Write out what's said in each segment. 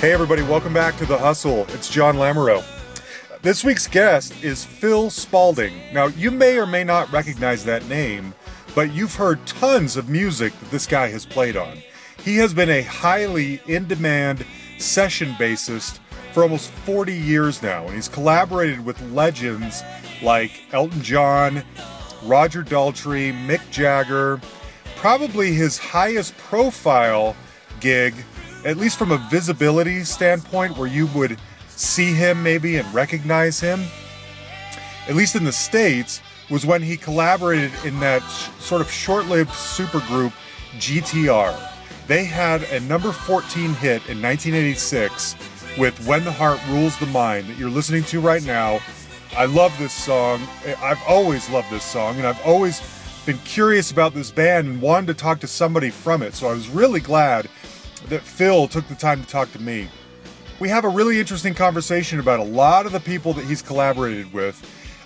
Hey, everybody, welcome back to The Hustle. It's John Lamoureux. This week's guest is Phil Spalding. Now, you may or may not recognize that name, but you've heard tons of music that this guy has played on. He has been a highly in demand session bassist for almost 40 years now, and he's collaborated with legends like Elton John, Roger Daltrey, Mick Jagger. Probably his highest profile gig at least from a visibility standpoint, where you would see him maybe and recognize him, at least in the States, was when he collaborated in that sh- sort of short lived supergroup GTR. They had a number 14 hit in 1986 with When the Heart Rules the Mind that you're listening to right now. I love this song. I've always loved this song, and I've always been curious about this band and wanted to talk to somebody from it. So I was really glad that Phil took the time to talk to me. We have a really interesting conversation about a lot of the people that he's collaborated with.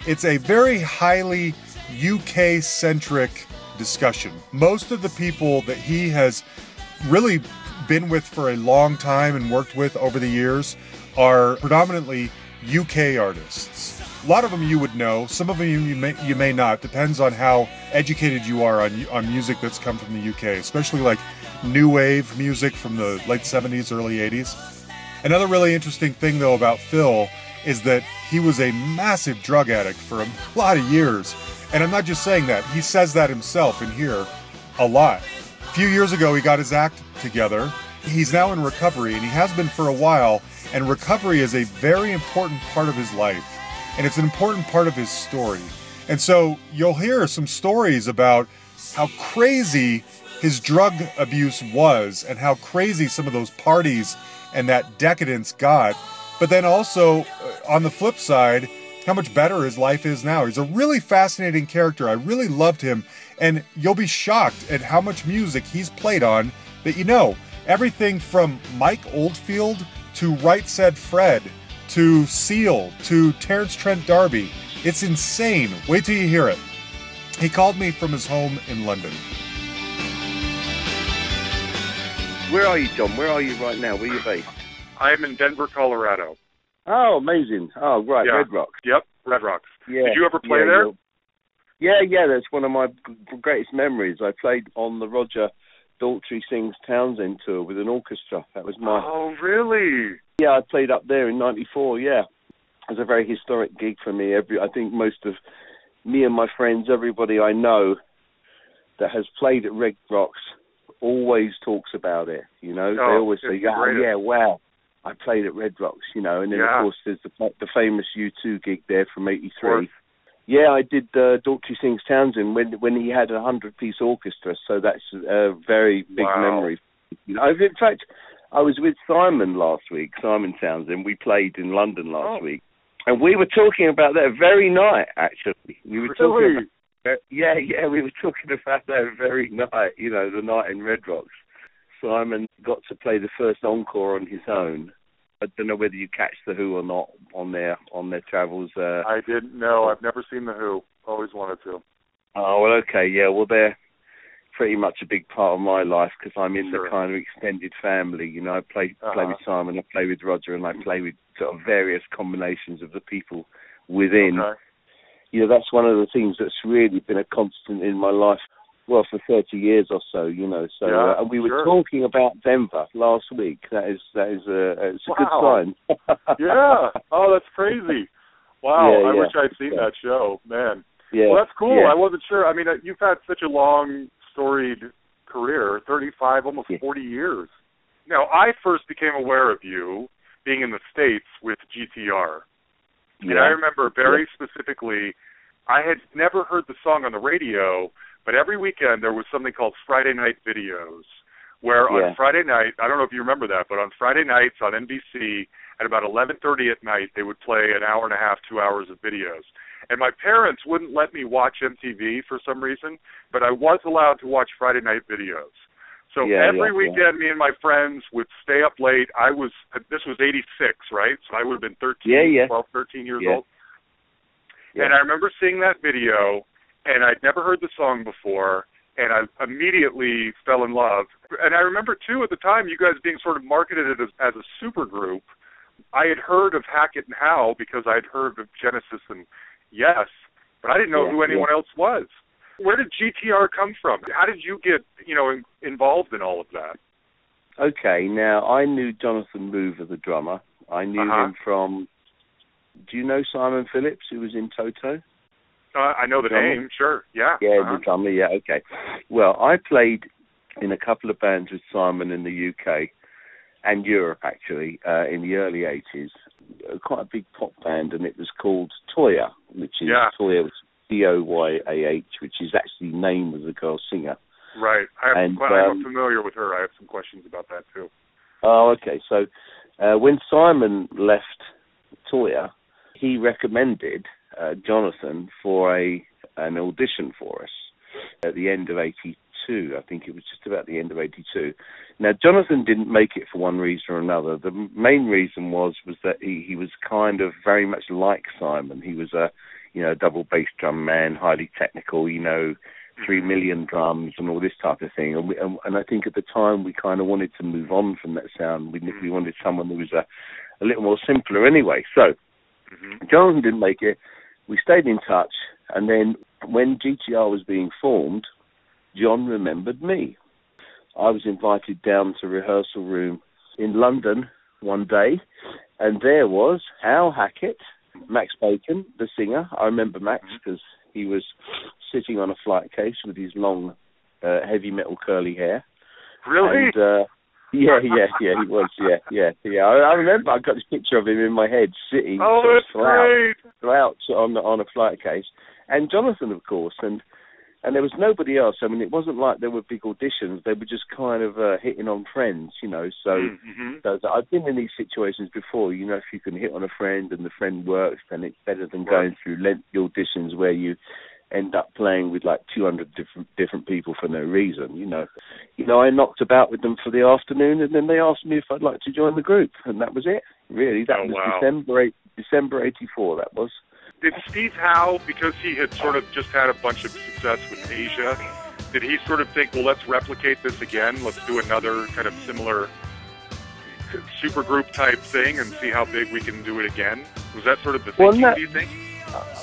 It's a very highly UK centric discussion. Most of the people that he has really been with for a long time and worked with over the years are predominantly UK artists. A lot of them you would know, some of them you may, you may not. Depends on how educated you are on, on music that's come from the UK, especially like new wave music from the late 70s, early 80s. Another really interesting thing, though, about Phil is that he was a massive drug addict for a lot of years. And I'm not just saying that, he says that himself in here a lot. A few years ago, he got his act together. He's now in recovery, and he has been for a while. And recovery is a very important part of his life, and it's an important part of his story. And so you'll hear some stories about how crazy his drug abuse was and how crazy some of those parties and that decadence got. But then also, uh, on the flip side, how much better his life is now. He's a really fascinating character. I really loved him. And you'll be shocked at how much music he's played on that you know. Everything from Mike Oldfield to Right Said Fred to Seal to Terence Trent D'Arby. It's insane. Wait till you hear it. He called me from his home in London. Where are you, John? Where are you right now? Where are you based? I'm in Denver, Colorado. Oh, amazing. Oh, right, Yeah. Red Rocks. Yep, Red Rocks. Yeah. Did you ever play yeah, there? you're- Yeah, yeah, that's one of my greatest memories. I played on the Roger Daltrey Sings Townshend tour with an orchestra. That was my Oh, really? Yeah, I played up there in '94. Yeah, it was a very historic gig for me. Every I think most of me and my friends, everybody I know that has played at Red Rocks, always talks about it. You know, they Oh, always say, "Yeah, greatest. yeah, wow." I played at Red Rocks, you know, and then Yeah. of course there's the the famous U2 gig there from Of '83. Yeah, I did uh, Daltrey Sings Townshend when when he had a hundred piece orchestra, so that's a very big Wow. memory. You know, in fact, I was with Simon last week, Simon Townshend. We played in London last Oh. week, and we were talking about that very night. Actually, we were talking. About, yeah, yeah, we were talking about that very night. You know, the night in Red Rocks. Simon got to play the first encore on his own. I don't know whether you catch the Who or not on their on their travels. Uh, I didn't know. I've never seen The Who. Always wanted to. Oh well, okay, yeah. Well, they're pretty much a big part of my life because I'm in Sure. the kind of extended family. You know, I play play Uh-huh. with Simon, I play with Roger, and I play with sort of various combinations of the people within. Okay. You know, that's one of the things that's really been a constant in my life. Well, for 30 years or so, you know. So, Yeah, uh, we were sure. talking about Denver last week. That is that is a it's a Wow. good sign. Yeah. Oh, that's crazy. Wow. Yeah, I yeah. wish I'd seen that show. Man. yeah. Well, that's cool. I wasn't sure. I mean, uh, you've had such a long, storied career 35, almost Yeah. 40 years. Now, I first became aware of you being in the States with GTR. And I remember very specifically, I had never heard the song on the radio, but every weekend there was something called Friday Night Videos, where Yeah. on Friday night, I don't know if you remember that, but on Friday nights on NBC at about 11:30 at night, they would play an hour and a half, two hours of videos. And my parents wouldn't let me watch MTV for some reason, but I was allowed to watch Friday Night Videos. So Yeah, every yeah, weekend, me and my friends would stay up late. I was this was '86, right? So I would have been 13, Yeah, yeah. 12, 13 years old. And I remember seeing that video, and I'd never heard the song before. and I immediately fell in love. And I remember too at the time you guys being sort of marketed as, as a super group. I had heard of Hackett and Howe because I had heard of Genesis and Yes, but I didn't know Yeah, who anyone yeah. else was. Where did GTR come from? How did you get, you know, in, involved in all of that? Okay, now I knew Jonathan Mover, the drummer. I knew Uh-huh. him from. Do you know Simon Phillips, who was in Toto? Uh, I know the Drummer? name, sure. Yeah. Yeah, uh-huh. the drummer. Yeah, okay. Well, I played in a couple of bands with Simon in the UK and Europe, actually, uh, in the early '80s. Uh, Quite a big pop band, and it was called Toyah, which is Yeah. Toyah, T O Y A H, which is actually the name of the girl singer. Right. I have And, some, que- I'm um, familiar with her. I have some questions about that too. Oh, okay. So uh, when Simon left Toyah, he recommended uh, Jonathan for a an audition for us at the end of '82. I think it was just about the end of '82. Now Jonathan didn't make it for one reason or another. The main reason was was that he, he was kind of very much like Simon. He was a you know double bass drum man, highly technical. You know three million drums and all this type of thing. And, we, and, and I think at the time we kind of wanted to move on from that sound. We we wanted someone who was a a little more simpler anyway. So hmm Jonathan didn't make it. We stayed in touch, and then when GTR was being formed, John remembered me. I was invited down to rehearsal room in London one day, and there was Howe Hackett, Max Bacon, the singer. I remember Max because he was sitting on a flight case with his long, uh, heavy metal curly hair. Really? And, uh, yeah, yeah, yeah, he was, yeah, yeah, yeah. I, I remember I got this picture of him in my head sitting oh, sort of that's slouched, on on a flight case, and Jonathan, of course, and and there was nobody else. I mean, it wasn't like there were big auditions; they were just kind of uh, hitting on friends, you know. So. mm-hmm. So so I've been in these situations before. You know, if you can hit on a friend and the friend works, then it's better than Right. going through lengthy auditions where you end up playing with like 200 different different people for no reason. You know, you know, I knocked about with them for the afternoon, and then they asked me if I'd like to join the group, and that was it. Really, that Oh, was wow. December eight, December '84. That was. Did Steve Howe, because he had sort of just had a bunch of success with Asia, did he sort of think, well, let's replicate this again? Let's do another kind of similar super group type thing and see how big we can do it again? Was that sort of the Well, thinking, do you think?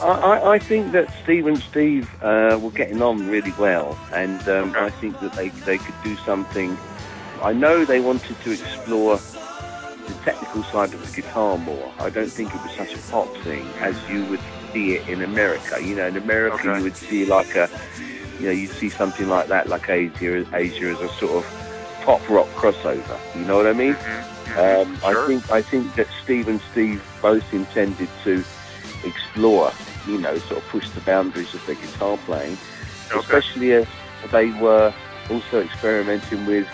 I, I, think that Steve and Steve uh, were getting on really well, and um. I think that they they could do something. I know they wanted to explore the technical side of the guitar more. I don't think it was such a pop thing as you would see it in America. You know, in America Okay. you would see like a, you know, you'd see something like that, like Asia, Asia as a sort of pop rock crossover. You know what I mean? Mhm, Um, mhm, sure. I think I think that Steve and Steve both intended to explore, you know, sort of push the boundaries of their guitar playing, Okay. especially as they were also experimenting with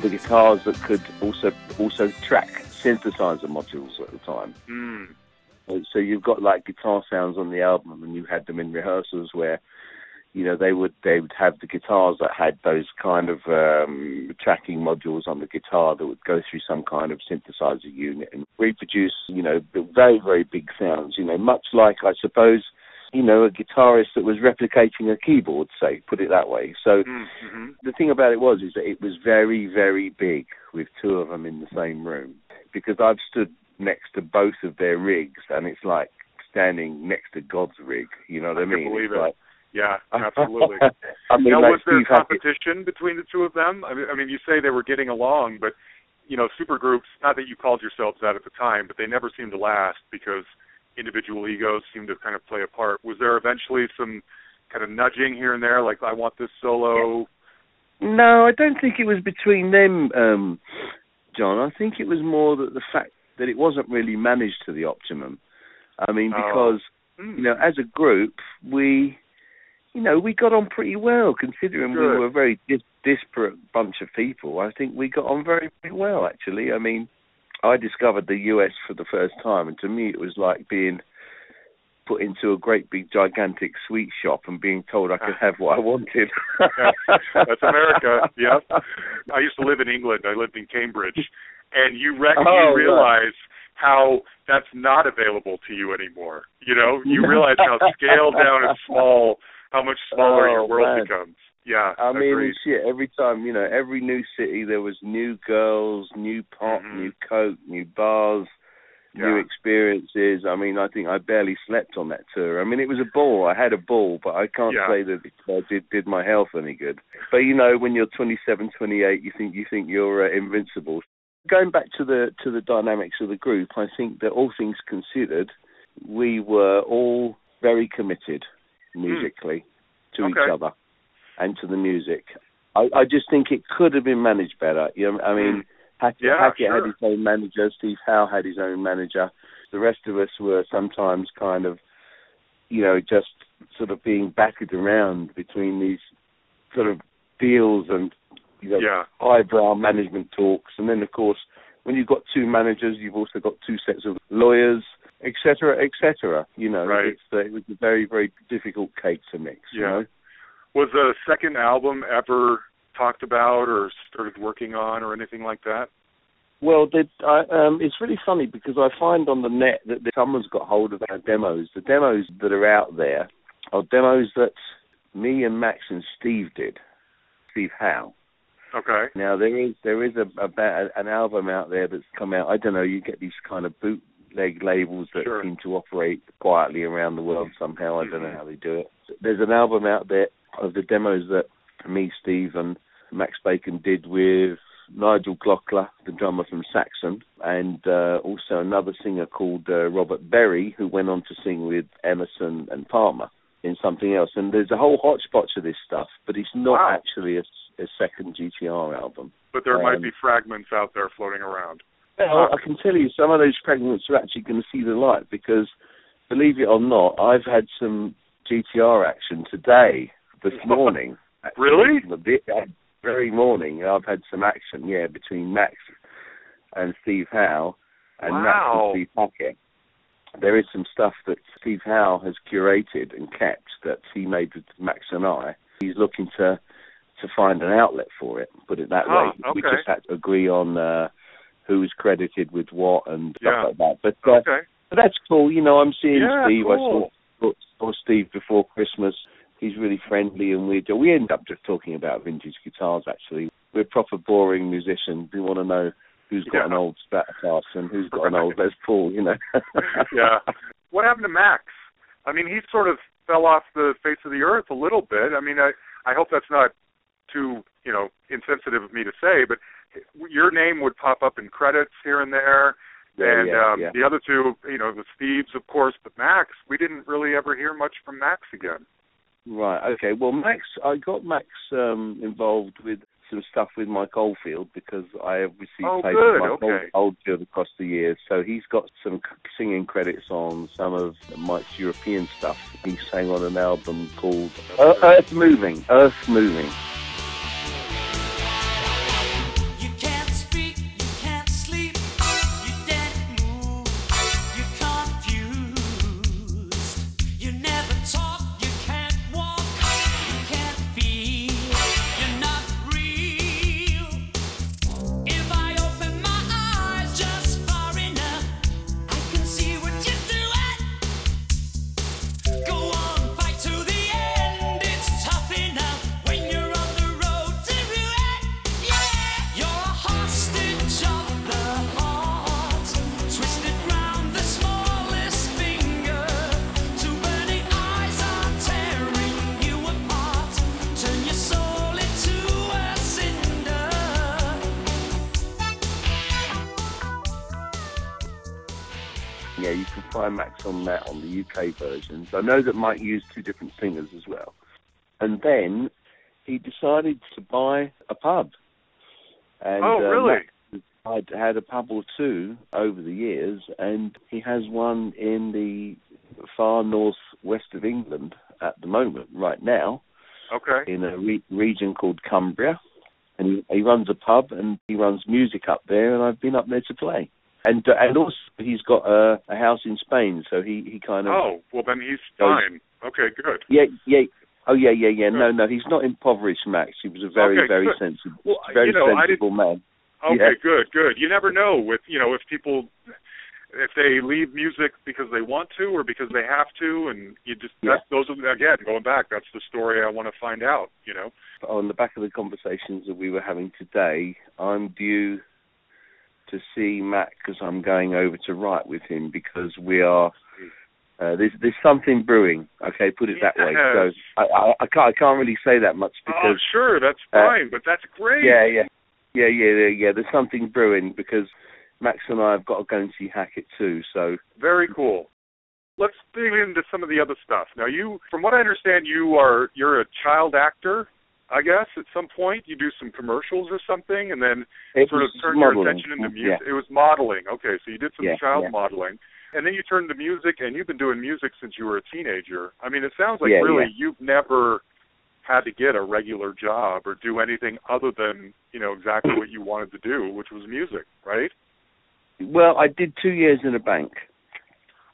the guitars that could also also track synthesizer modules at the time. Mm, So- So you've got like guitar sounds on the album, and you had them in rehearsals where, you know, they would they would have the guitars that had those kind of um, tracking modules on the guitar that would go through some kind of synthesizer unit and reproduce, you know, the very very big sounds. You know, much like I suppose, you know, a guitarist that was replicating a keyboard, say, put it that way. So mm, mhm. the thing about it was is that it was very very big with two of them in the same room because I've stood next to both of their rigs and it's like standing next to God's rig. You know what I, I mean? Believe It's it. like- Yeah, absolutely. I mean, now, like was there Steve competition between the two of them? I mean, I mean, you say they were getting along, but you know, supergroups. Not that you called yourselves that at the time, but they never seemed to last because individual egos seemed to kind of play a part. Was there eventually some kind of nudging here and there, like I want this solo? No, I don't think it was between them, um, John. I think it was more that the fact that it wasn't really managed to the optimum. I mean, Oh. because Hmm. you know, as a group, we, you know, we got on pretty well considering we were a very dis- disparate bunch of people. I think we got on very, very well, actually. I mean, I discovered the US for the first time, and to me, it was like being put into a great big gigantic sweet shop and being told I could have what I wanted. That's America. Yeah. I used to live in England. I lived in Cambridge, and you rec- Oh, you realize how that's not available to you anymore. You know, you realize how scaled down and small how much smaller Oh, your world man. becomes. Yeah, I mean, agreed. shit. Every time, you know, every new city there was new girls, new pop, Mhm. new coke, new bars, new experiences. I mean, I think I barely slept on that tour. I mean, it was a ball. I had a ball, but I can't Yeah. say that it uh, did did my health any good. But you know, when you're 27, 28, you think you think you're uh, invincible. Going back to the to the dynamics of the group, I think that all things considered, we were all very committed musically to hmm. each other and to the music. I, I just think it could have been managed better. You know, I mean, hmm. Hackett, Yeah, Hackett had his own manager. Steve Howe had his own manager. The rest of us were sometimes kind of, you know, just sort of being battered around between these sort of deals and you know yeah, eyebrow management talks, and then of course when you've got two managers, you've also got two sets of lawyers, etc., etc. You know, Right. it's uh, it was a very very difficult cake to mix. You Yeah. know? was a second album ever talked about or started working on or anything like that? Well, they, I, um, it's really funny because I find on the net that someone's got hold of our demos. The demos that are out there are demos that me and Max and Steve did. Steve Howe. Okay. Now there is there is a, a an album out there that's come out. I don't know. You get these kind of bootleg labels that Sure. seem to operate quietly around the world somehow. I don't know how they do it. There's an album out there of the demos that me, Steve, and Max Bacon did with Nigel Glockler, the drummer from Saxon, and uh, also another singer called uh, Robert Berry, who went on to sing with Emerson and Palmer in something else. And there's a whole hodgepodge of this stuff, but it's not Wow. actually a, a second GTR album. But there might Um, be fragments out there floating around. Well, I can tell you some of those fragments are actually going to see the light because, believe it or not, I've had some GTR action today, this morning. Really? The very morning, I've had some action, yeah, between Max and Steve Howe and Max Wow. and Steve Hackett. There is some stuff that Steve Howe has curated and kept that he made with Max and I. He's looking to to find an outlet for it, put it that Ah, way. We okay. just had to agree on uh, who's credited with what and stuff Yeah. like that. But, uh, Okay. but that's cool. You know, I'm seeing Yeah, Steve. I saw, saw Steve before Christmas. He's really friendly, and we do we end up just talking about vintage guitars. Actually, we're proper boring musicians. We want to know who's got an old Stratocaster and who's got an old Les Paul. You know. yeah. What happened to Max? I mean, he sort of fell off the face of the earth a little bit. I mean, I I hope that's not too you know insensitive of me to say, but your name would pop up in credits here and there. Yeah, and yeah, um, yeah. the other two, you know, the Steves, of course, but Max, we didn't really ever hear much from Max again. Right. Okay. Well, Max, I got Max um, involved with some stuff with Mike Oldfield because I have received Oh, papers good, Mike Old- okay. Oldfield across the years. So he's got some singing credits on some of Mike's European stuff. He sang on an album called uh, Earth Moving. Earth Moving. UK versions. I know that Mike used two different singers as well. And then he decided to buy a pub. And, Oh, uh, really? I'd had a pub or two over the years, and he has one in the far north west of England at the moment, right now, Okay. in a re- region called Cumbria. And he, he runs a pub and he runs music up there, and I've been up there to play. And uh, and also he's got a, a house in Spain, so he he kind of Oh, well then he's fine. Okay, good. yeah yeah oh yeah yeah yeah no no he's not impoverished Max. He was a very Okay, very good. sensible Well, very you know, sensible man. Okay, Yeah. good, good. You never know with you know if people if they leave music because they want to or because they have to, and you just Yeah. that's those are again going back. That's the story I want to find out. You know. on the back of the conversations that we were having today, I'm due to see Matt because I'm going over to write with him because we are. Uh, there's there's something brewing. Okay, put it that way. So I, I I can't I can't really say that much because. oh, because sure, that's uh, fine, but that's great. yeah yeah yeah yeah yeah yeah. There's something brewing because Max and I have got to go and see Hackett too. So Very cool. Let's dig into some of the other stuff. Now, you, from what I understand, you are you're a child actor. I guess at some point you do some commercials or something, and then it sort of turn your attention into mm, Yeah. music. It was modeling. Okay, so you did some Yeah, child yeah. modeling, and then you turned to music, and you've been doing music since you were a teenager. I mean, it sounds like Yeah, really yeah. you've never had to get a regular job or do anything other than you know exactly what you wanted to do, which was music, right? Well, I did two years in a bank.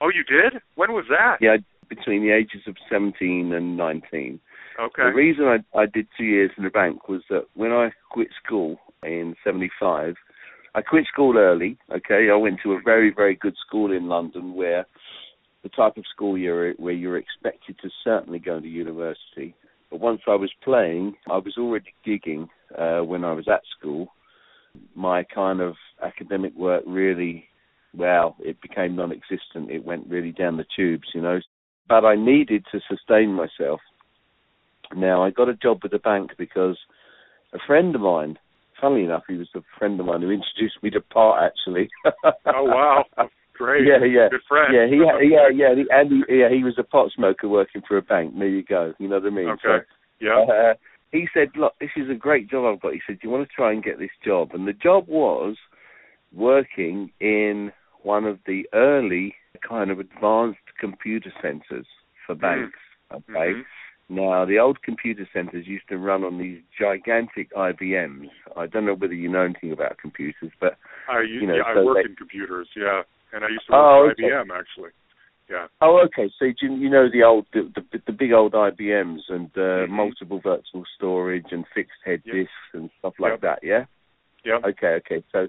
Oh, you did? When was that? Yeah, between the ages of 17 and 19. Okay. The reason I, I did two years in the bank was that when I quit school in '75, I quit school early. Okay, I went to a very very good school in London where the type of school you're where you're expected to certainly go to university. But once I was playing, I was already gigging uh, when I was at school. My kind of academic work really, well, it became non-existent. It went really down the tubes, you know. But I needed to sustain myself. Now I got a job with the bank because a friend of mine, funnily enough, he was a friend of mine who introduced me to Part actually. Oh wow, great. Yeah, yeah. Good friend. Yeah, he, yeah, yeah, he, and he, yeah, he was a pot smoker working for a bank. There you go. You know what I mean? Okay. So, Yeah. uh, he said, "Look, this is a great job I've got." He said, "Do you want to try and get this job?" And the job was working in one of the early kind of advanced computer centers for banks. Okay. Mhm. Now, the old computer centers used to run on these gigantic IBMs. I don't know whether you know anything about computers, but I used, you know, yeah, I so work they- in computers. Yeah, and I used to work Oh, okay. IBM actually. Yeah. oh, okay. So you, you know the old, the, the, the big old IBMs and uh, Mhm. multiple virtual storage and fixed head Yep. disks and stuff like Yep. that. Yeah. Yeah. Okay, okay. So,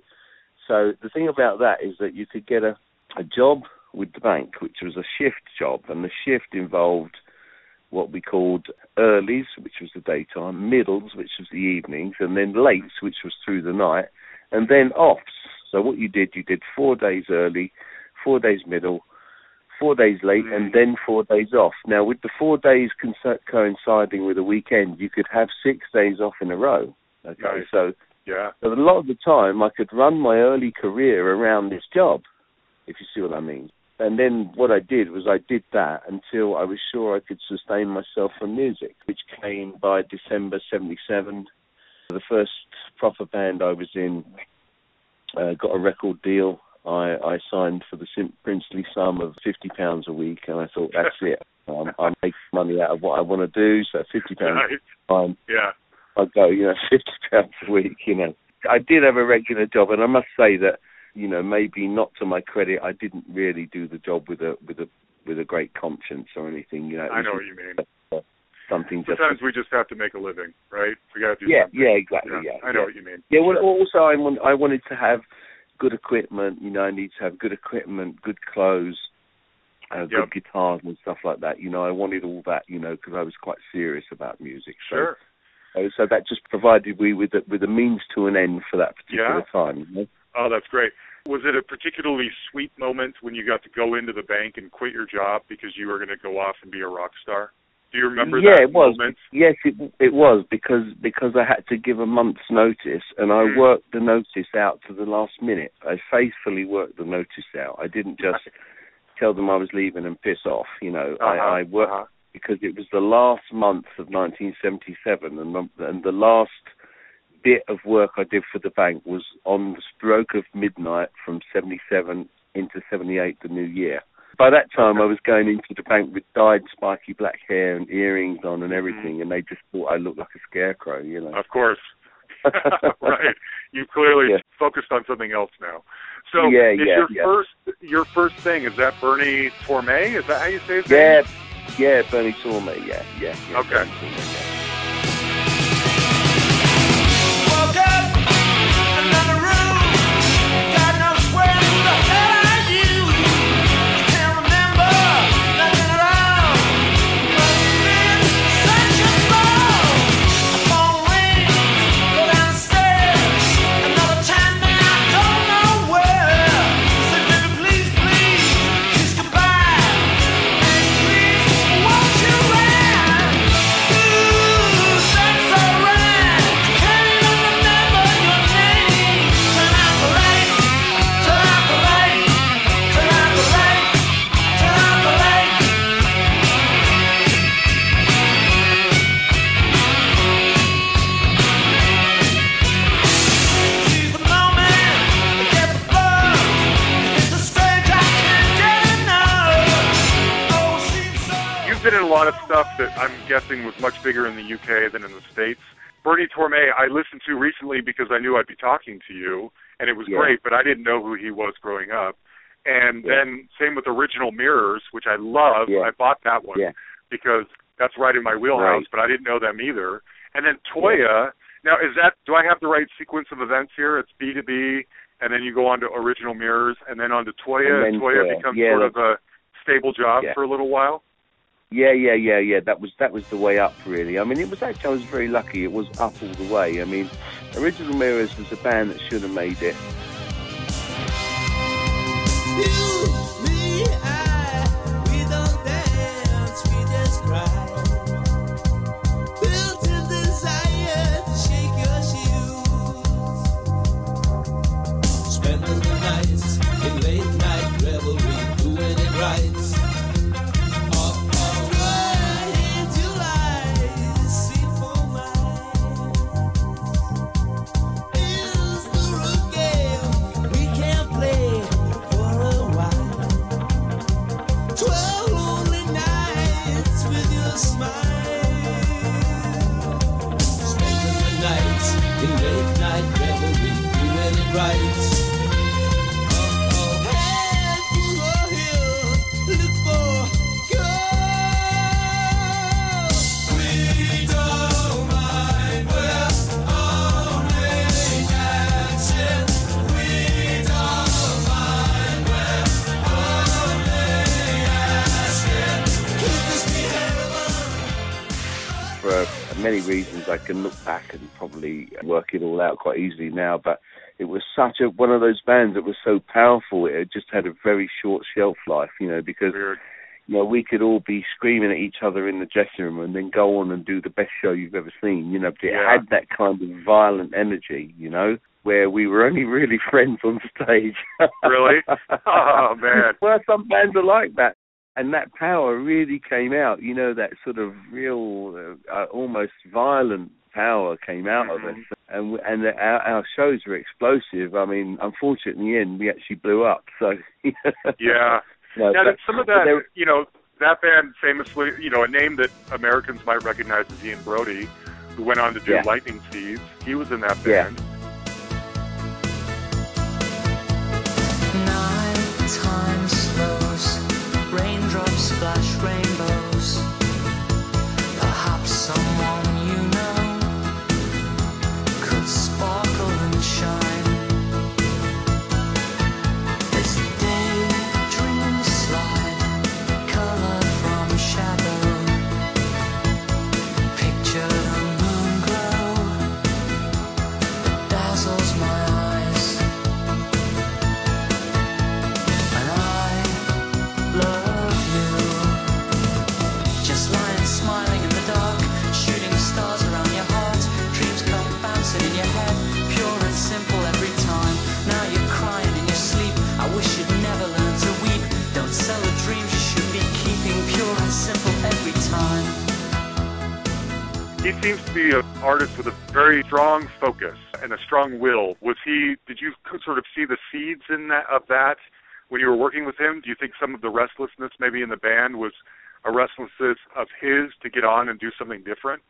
so the thing about that is that you could get a a job with the bank, which was a shift job, and the shift involved what we called earlies, which was the daytime, middles, which was the evenings, and then lates, which was through the night, and then offs. So what you did, you did four days early, four days middle, four days late, and then four days off. Now, with the four days co- coinciding with a weekend, you could have six days off in a row. Okay, Nice. so Yeah. but a lot of the time, I could run my early career around this job, if you see what I mean. And then what I did was I did that until I was sure I could sustain myself from music, which came by December 77. The first proper band I was in uh, got a record deal. I, I signed for the sim- princely sum of £50 a week, and I thought, that's it. I'm, I'm making money out of what I want to do, so £50 Nice. fine. Yeah. I'd go, you know, fifty pounds a week, you know. I did have a regular job and I must say that, you know, maybe not to my credit, I didn't really do the job with a with a with a great conscience or anything, you know. I know what you mean. Something just Sometimes we just have to make a living, right? We got to do Yeah, something. yeah, exactly, yeah. I know yeah. what you mean. Yeah, well Sure. also I want I wanted to have good equipment, you know, I need to have good equipment, good clothes, uh, good Yep. guitars and stuff like that. You know, I wanted all that, you know, because I was quite serious about music. So Sure. So, so that just provided me with a, with a means to an end for that particular Yeah. time. You know? Oh, that's great. Was it a particularly sweet moment when you got to go into the bank and quit your job because you were going to go off and be a rock star? Do you remember yeah, that it was. moment? Yes, it it was because because I had to give a month's notice, and I Mm. worked the notice out to the last minute. I faithfully worked the notice out. I didn't just tell them I was leaving and piss off. You know, Uh-huh, I, I worked uh-huh. because it was the last month of 1977, and the, and the last bit of work I did for the bank was on the stroke of midnight from 77 into 78, the new year. By that time, I was going into the bank with dyed spiky black hair and earrings on and everything, mm-hmm. and they just thought I looked like a scarecrow, you know. Of course. right. You clearly Yeah. focused on something else now. So Yeah, is yeah, your yeah. first your first thing, is that Bernie Torme? Is that how you say his Yeah, name? yeah, Bernie Torme, yeah, yeah. yeah Okay. Lot of stuff that I'm guessing was much bigger in the UK than in the States. Bernie Torme, I listened to recently because I knew I'd be talking to you, and it was Yeah. great, but I didn't know who he was growing up. And Yeah. then same with Original Mirrors, which I love. Yeah. I bought that one because that's right in my wheelhouse, Right. but I didn't know them either. And then Toyah. Now, is that do I have the right sequence of events here? It's B to B, and then you go on to Original Mirrors, and then on to Toyah. And then Toyah Toyah. becomes sort of a stable job for a little while. Yeah, yeah, yeah, yeah. That was that was the way up, really. I mean, it was actually I was very lucky. It was up all the way. I mean, Original Mirrors was a band that should have made it. You, me, I, we don't dance, we just cry. Late night revelry, doing it right. Many reasons, I can look back and probably work it all out quite easily now. But it was such a one of those bands that was so powerful. It just had a very short shelf life, you know, because Weird. you know, we could all be screaming at each other in the dressing room and then go on and do the best show you've ever seen. You know, but it Yeah. had that kind of violent energy, you know, where we were only really friends on stage. Really? Oh, man. Well, some bands are like that. And that power really came out, you know, that sort of real, uh, uh, almost violent power came out of us. And and the, our, our shows were explosive. I mean, unfortunately, in the end, we actually blew up. So, Yeah. No, Now, but- some of that, there- you know, that band famously, you know, a name that Americans might recognize is Ian Broudie, who went on to do Yeah. Lightning Seeds. He was in that band. Nighttime raindrops splash He seems to be an artist with a very strong focus and a strong will. Was he? Did you sort of see the seeds in that of that when you were working with him? Do you think some of the restlessness maybe in the band was a restlessness of his to get on and do something different?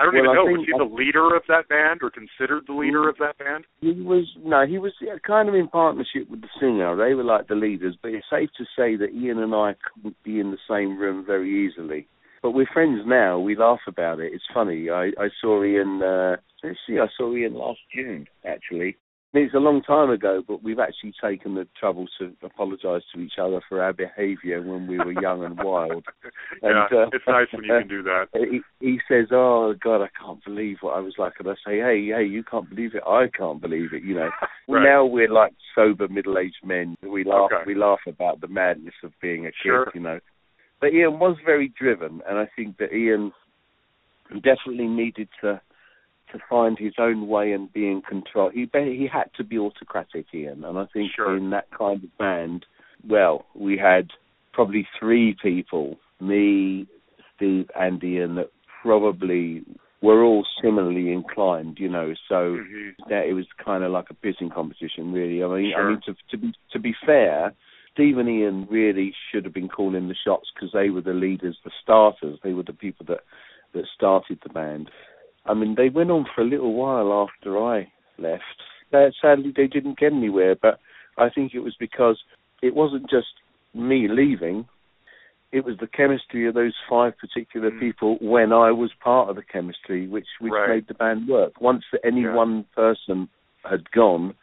I don't Well, even I know. think- was he the leader of that band or considered the leader of that band? He was no, he was yeah, kind of in partnership with the singer. They were like the leaders, but it's safe to say that Ian and I couldn't be in the same room very easily. But we're friends now. We laugh about it. It's funny. I, I saw Ian. Uh, let's see, I saw Ian last June actually. I mean, it's a long time ago, but we've actually taken the trouble to apologise to each other for our behaviour when we were young and wild. yeah, And, uh, it's nice when you can do that. he, he says, "Oh God, I can't believe what I was like," and I say, "Hey, hey, you can't believe it. I can't believe it." You know. Right. Now we're like sober middle-aged men. We laugh. Okay. We laugh about the madness of being a kid. Sure. You know. But Ian was very driven, and I think that Ian definitely needed to to find his own way and be in control. He he had to be autocratic, Ian, and I think Sure. in that kind of band, well, we had probably three people, me, Steve, and Ian, that probably were all similarly inclined, you know. So Mhm. that it was kind of like a pissing competition, really. I mean, I mean to to be to be fair, Steve and Ian really should have been calling the shots because they were the leaders, the starters. They were the people that that started the band. I mean, they went on for a little while after I left. Uh, sadly, they didn't get anywhere, but I think it was because it wasn't just me leaving. It was the chemistry of those five particular Mm. people when I was part of the chemistry, which which Right. made the band work. Once any Yeah. one person had gone,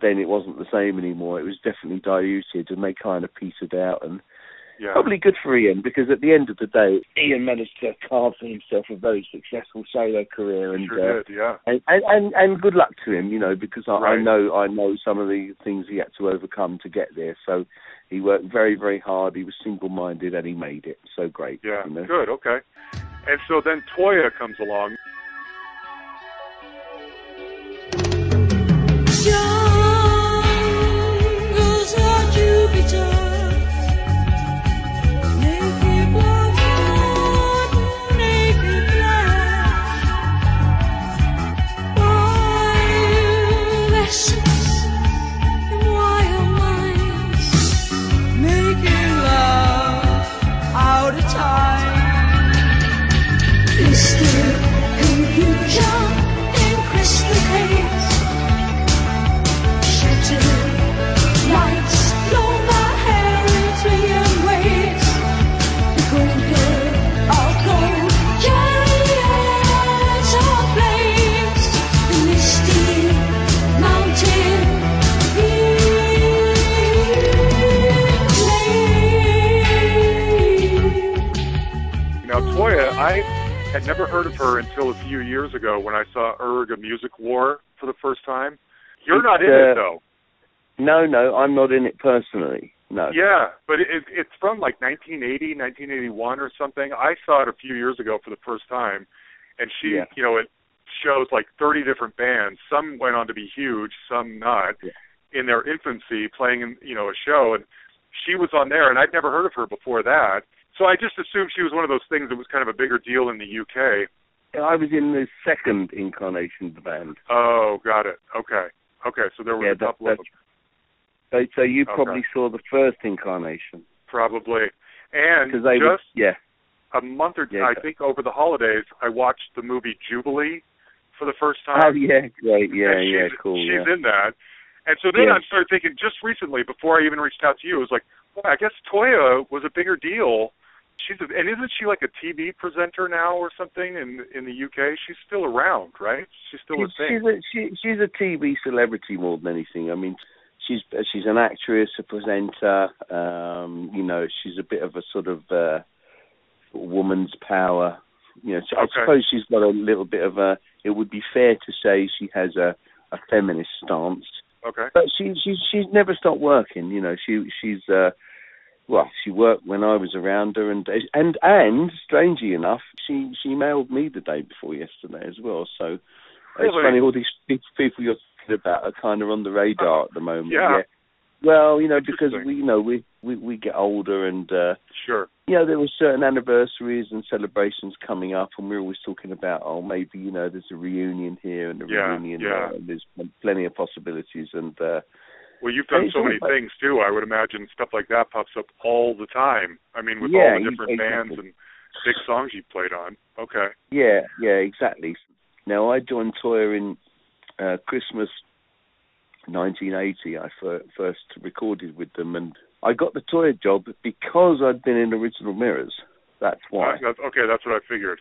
then it wasn't the same anymore. It was definitely diluted, and they kind of petered out. And Yeah. probably good for Ian because at the end of the day, Ian managed to carve for himself a very successful solo career, and sure uh, did. Yeah. and, and and and good luck to him, you know, because I, I know I know some of the things he had to overcome to get there. So he worked very very hard. He was single minded, and he made it. So great. Yeah. You know? Good. Okay. And so then Toyah comes along. I had never heard of her until a few years ago when I saw Urgh a Music War for the first time. You're not in Uh, it though. No, no, I'm not in it personally. No. Yeah, but it, it's from like 1980, 1981 or something. I saw it a few years ago for the first time, and she, Yeah. you know, it shows like 30 different bands. Some went on to be huge, some not. Yeah. In their infancy, playing in you know a show, and she was on there, and I'd never heard of her before that. So I just assumed she was one of those things that was kind of a bigger deal in the UK. I was in the second incarnation of the band. Oh, got it. Okay, okay. So there were Yeah, a that- couple of them. So, so you Okay. probably saw the first incarnation probably. And because they were, just yeah. a month or two, Yeah, I think over the holidays, I watched the movie Jubilee for the first oh, time. Oh yeah, great, yeah, and yeah, she's, cool, She's yeah. in that. And so then Yeah. I started thinking just recently, before I even reached out to you, it was like, well, I guess Toyah was a bigger deal. She's a, and isn't she like a TV presenter now or something in in the UK? She's still around, right? She's still she's, a thing. she's a she, she's a TV celebrity more than anything. I mean, she's she's an actress, a presenter. Um, you know, she's a bit of a sort of uh, woman's power. You know, so I suppose she's got a little bit of a. It would be fair to say she has a a feminist stance, okay. but she she she's never stopped working. You know, she she's. uh well, she worked when I was around her, and and and strangely enough, she she mailed me the day before yesterday as well. So it's funny, all these people you're talking about are kind of on the radar at the moment. Yeah. Well, you know, because we, you know, we we we get older, and uh, Sure. you know, there were certain anniversaries and celebrations coming up, and we're always talking about, oh, maybe you know, there's a reunion here and a Yeah, reunion yeah. there. And there's plenty of possibilities, and uh, Well, you've done so many things too. I would imagine stuff like that pops up all the time. I mean, with Yeah, all the different exactly. bands and big songs you played on. Okay. Yeah, yeah, exactly. Now I joined Toyah in uh, Christmas 1980. I fir- first recorded with them, and I got the Toyah job because I'd been in Original Mirrors. That's why. Uh, that's, okay, that's what I figured.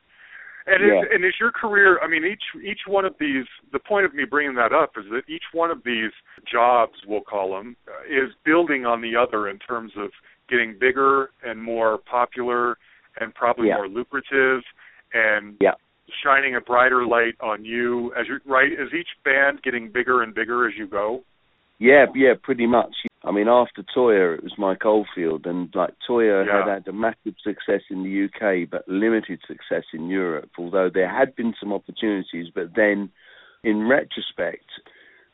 And Yeah. is, and is your career? I mean, each each one of these. The point of me bringing that up is that each one of these jobs, we'll call them, uh, is building on the other in terms of getting bigger and more popular, and probably Yeah. more lucrative, and Yeah. shining a brighter light on you as you right. Is each band getting bigger and bigger as you go? Yeah, yeah, pretty much. I mean, after Toyah, it was Mike Oldfield, and like Toyah Yeah. had had a massive success in the UK, but limited success in Europe. Although there had been some opportunities, but then, in retrospect,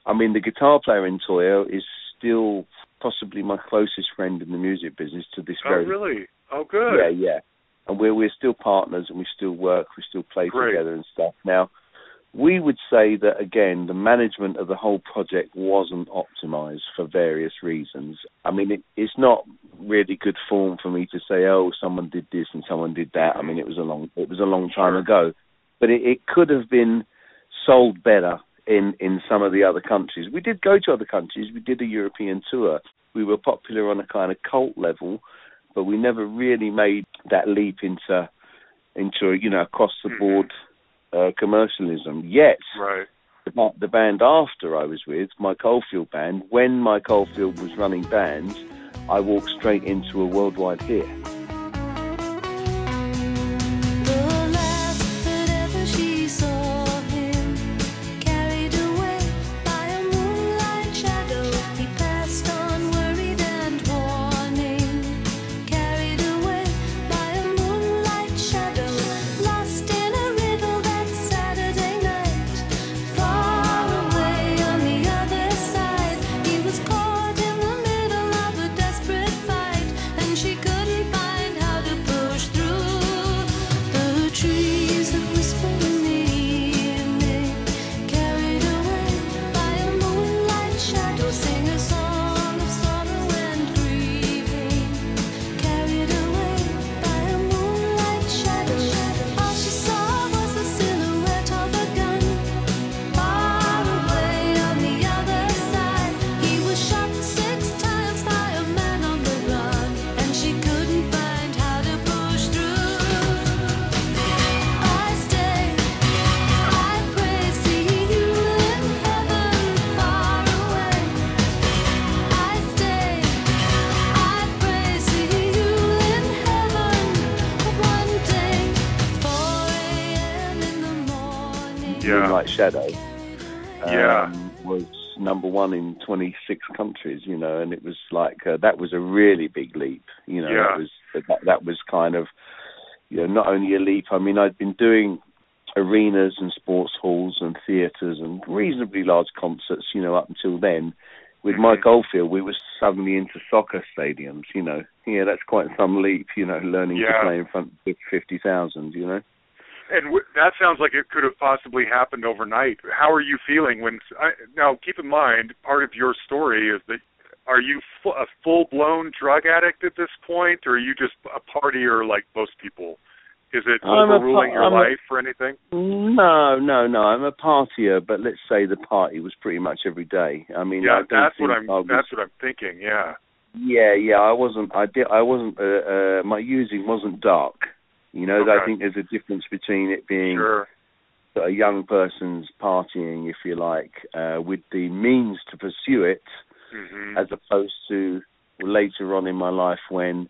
I mean, the guitar player in Toyah is still possibly my closest friend in the music business to this Oh, very. really? Oh, good. Yeah, yeah. And we're we're still partners, and we still work, we still play Great. together and stuff. Now, we would say that again, the management of the whole project wasn't optimized for various reasons. I mean, it, it's not really good form for me to say, oh, someone did this and someone did that. I mean, it was a long, it was a long time ago, but it, it could have been sold better in in some of the other countries. We did go to other countries. We did a European tour. We were popular on a kind of cult level, but we never really made that leap into into you know across the Mhm. board uh, commercialism. Yet Right. the, the band after I was with, Mike Oldfield band, when Mike Oldfield was running bands, I walked straight into a worldwide hit. Countries, you know, and it was like uh, that was a really big leap, you know. Yeah. That was that, that was kind of, you know, not only a leap. I mean, I'd been doing arenas and sports halls and theatres and reasonably large concerts, you know, up until then. With Mhm. Mike Oldfield, we were suddenly into soccer stadiums, you know. Yeah, that's quite some leap, you know, learning Yeah. to play in front of 50,000, you know. And w- that sounds like it could have possibly happened overnight. How are you feeling when? I, now, keep in mind, part of your story is that are you fu- a full-blown drug addict at this point, or are you just a partier like most people? Is it I'm overruling pa- your I'm a- life or anything? No, no, no. I'm a partier, but let's say the party was pretty much every day. I mean, Yeah, don't that's what I'm. Was, That's what I'm thinking. Yeah. Yeah, yeah. I wasn't. I did. I wasn't. Uh, uh, my using wasn't dark. You know, I think there's a difference between it being Sure. a young person's partying, if you like, uh, with the means to pursue it, hmm as opposed to later on in my life when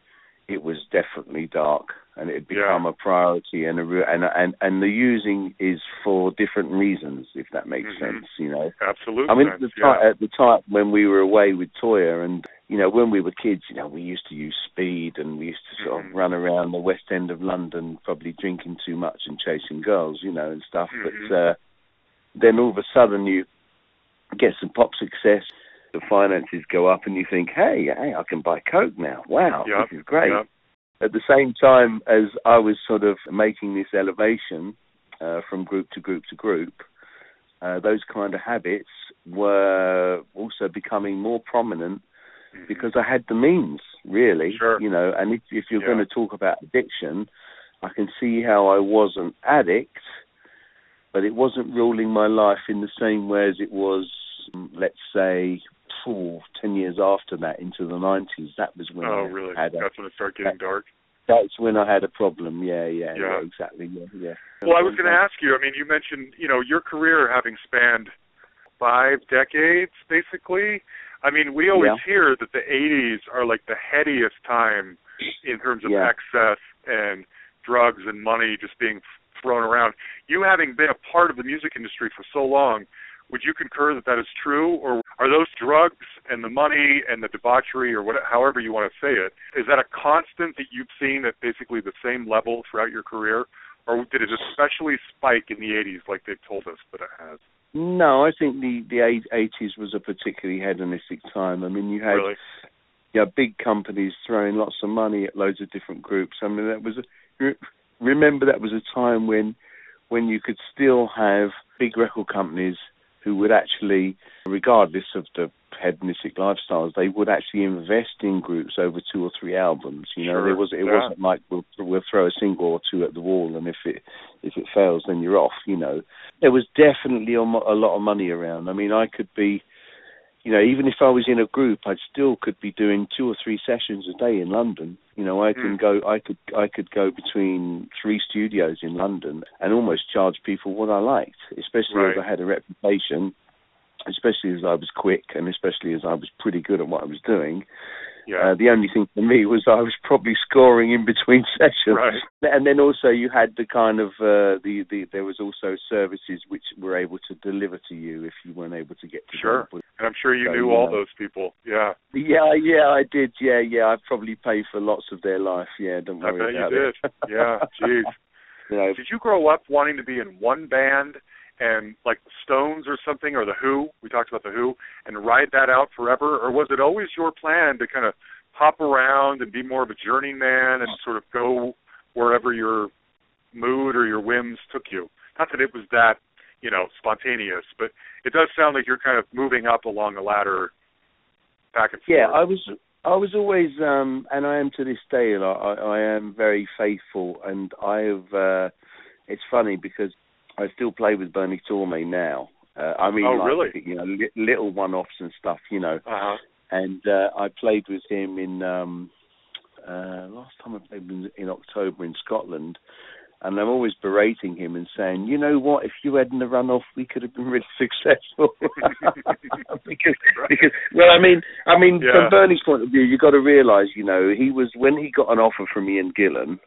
it was definitely dark and it had Yeah. become a priority and a and and and the using is for different reasons, if that makes Mhm. sense. You know. absolutely. I mean, at the, yeah. at the time when we were away with Toyah, and you know, when we were kids, you know, we used to use speed, and we used to sort Mhm. of run around the West End of London, probably drinking too much and chasing girls, you know, and stuff. Mhm. But uh, then all of a sudden, you get some pop success, the finances go up, and you think, hey, hey, I can buy Coke now. Wow, Yep, this is great. yep. At the same time as I was sort of making this elevation uh, from group to group to group, uh, those kind of habits were also becoming more prominent Mhm. because I had the means, really. Sure. You know, and if, if you're Yeah. going to talk about addiction, I can see how I was an addict, but it wasn't ruling my life in the same way as it was, let's say, phew, 10 years after that into the 90s. That was when Oh, I really? had a, That's when it started getting dark. that's when I had a problem. Yeah, yeah, Yeah. yeah, exactly. Yeah, yeah. Well, I was going to ask you. I mean, you mentioned you know your career having spanned five decades, basically. I mean, we always Yeah. hear that the '80s are like the headiest time in terms of Yeah. excess and drugs and money just being thrown around. You having been a part of the music industry for so long, would you concur that that is true, or are those drugs and the money and the debauchery, or what, however you want to say it, is that a constant that you've seen at basically the same level throughout your career, or did it especially spike in the '80s, like they've told us that it has? No, I think the the 80s was a particularly hedonistic time. I mean, you had Really? yeah, big companies throwing lots of money at loads of different groups. I mean, that was a, remember that was a time when when you could still have big record companies who would actually, regardless of the hedonistic lifestyles, they would actually invest in groups over two or three albums. You know, Sure, there was it yeah. wasn't like we'll we'll throw a single or two at the wall, and if it if it fails, then you're off. You know, there was definitely a lot of money around. I mean, I could be, you know, even if I was in a group, I still could be doing two or three sessions a day in London. You know, I can Mm. go, I could, I could go between three studios in London and almost charge people what I liked, especially Right. as I had a reputation, especially as I was quick and especially as I was pretty good at what I was doing. Yeah. Uh, the only thing for me was I was probably scoring in between sessions, Right. and then also you had the kind of uh, the the there was also services which were able to deliver to you if you weren't able to get to Sure. them. and I'm sure you So, knew all know. those people. Yeah. Yeah, yeah, I did. Yeah, yeah, I probably paid for lots of their life. Yeah, don't worry I bet you about did. it. Yeah, jeez. you know, Did you grow up wanting to be in one band and like the Stones or something or the Who? We talked about the Who and ride that out forever, or was it always your plan to kind of hop around and be more of a journeyman and sort of go wherever your mood or your whims took you? Not that it was that you know spontaneous, but it does sound like you're kind of moving up along the ladder, back and forth. yeah, I was I was always um and I am to this day and I I, I am very faithful and I've uh it's funny because I still play with Bernie Torme now. Uh, I mean, Oh, like, really? you know, li- little one-offs and stuff, you know. Uh-huh. and uh, I played with him in um, uh, last time I played in, in October in Scotland, and I'm always berating him and saying, you know what, if you hadn't have run off, we could have been really successful. because, because, well, I mean, I mean, Yeah. from Bernie's point of view, you got to realise, you know, he was when he got an offer from Ian Gillan,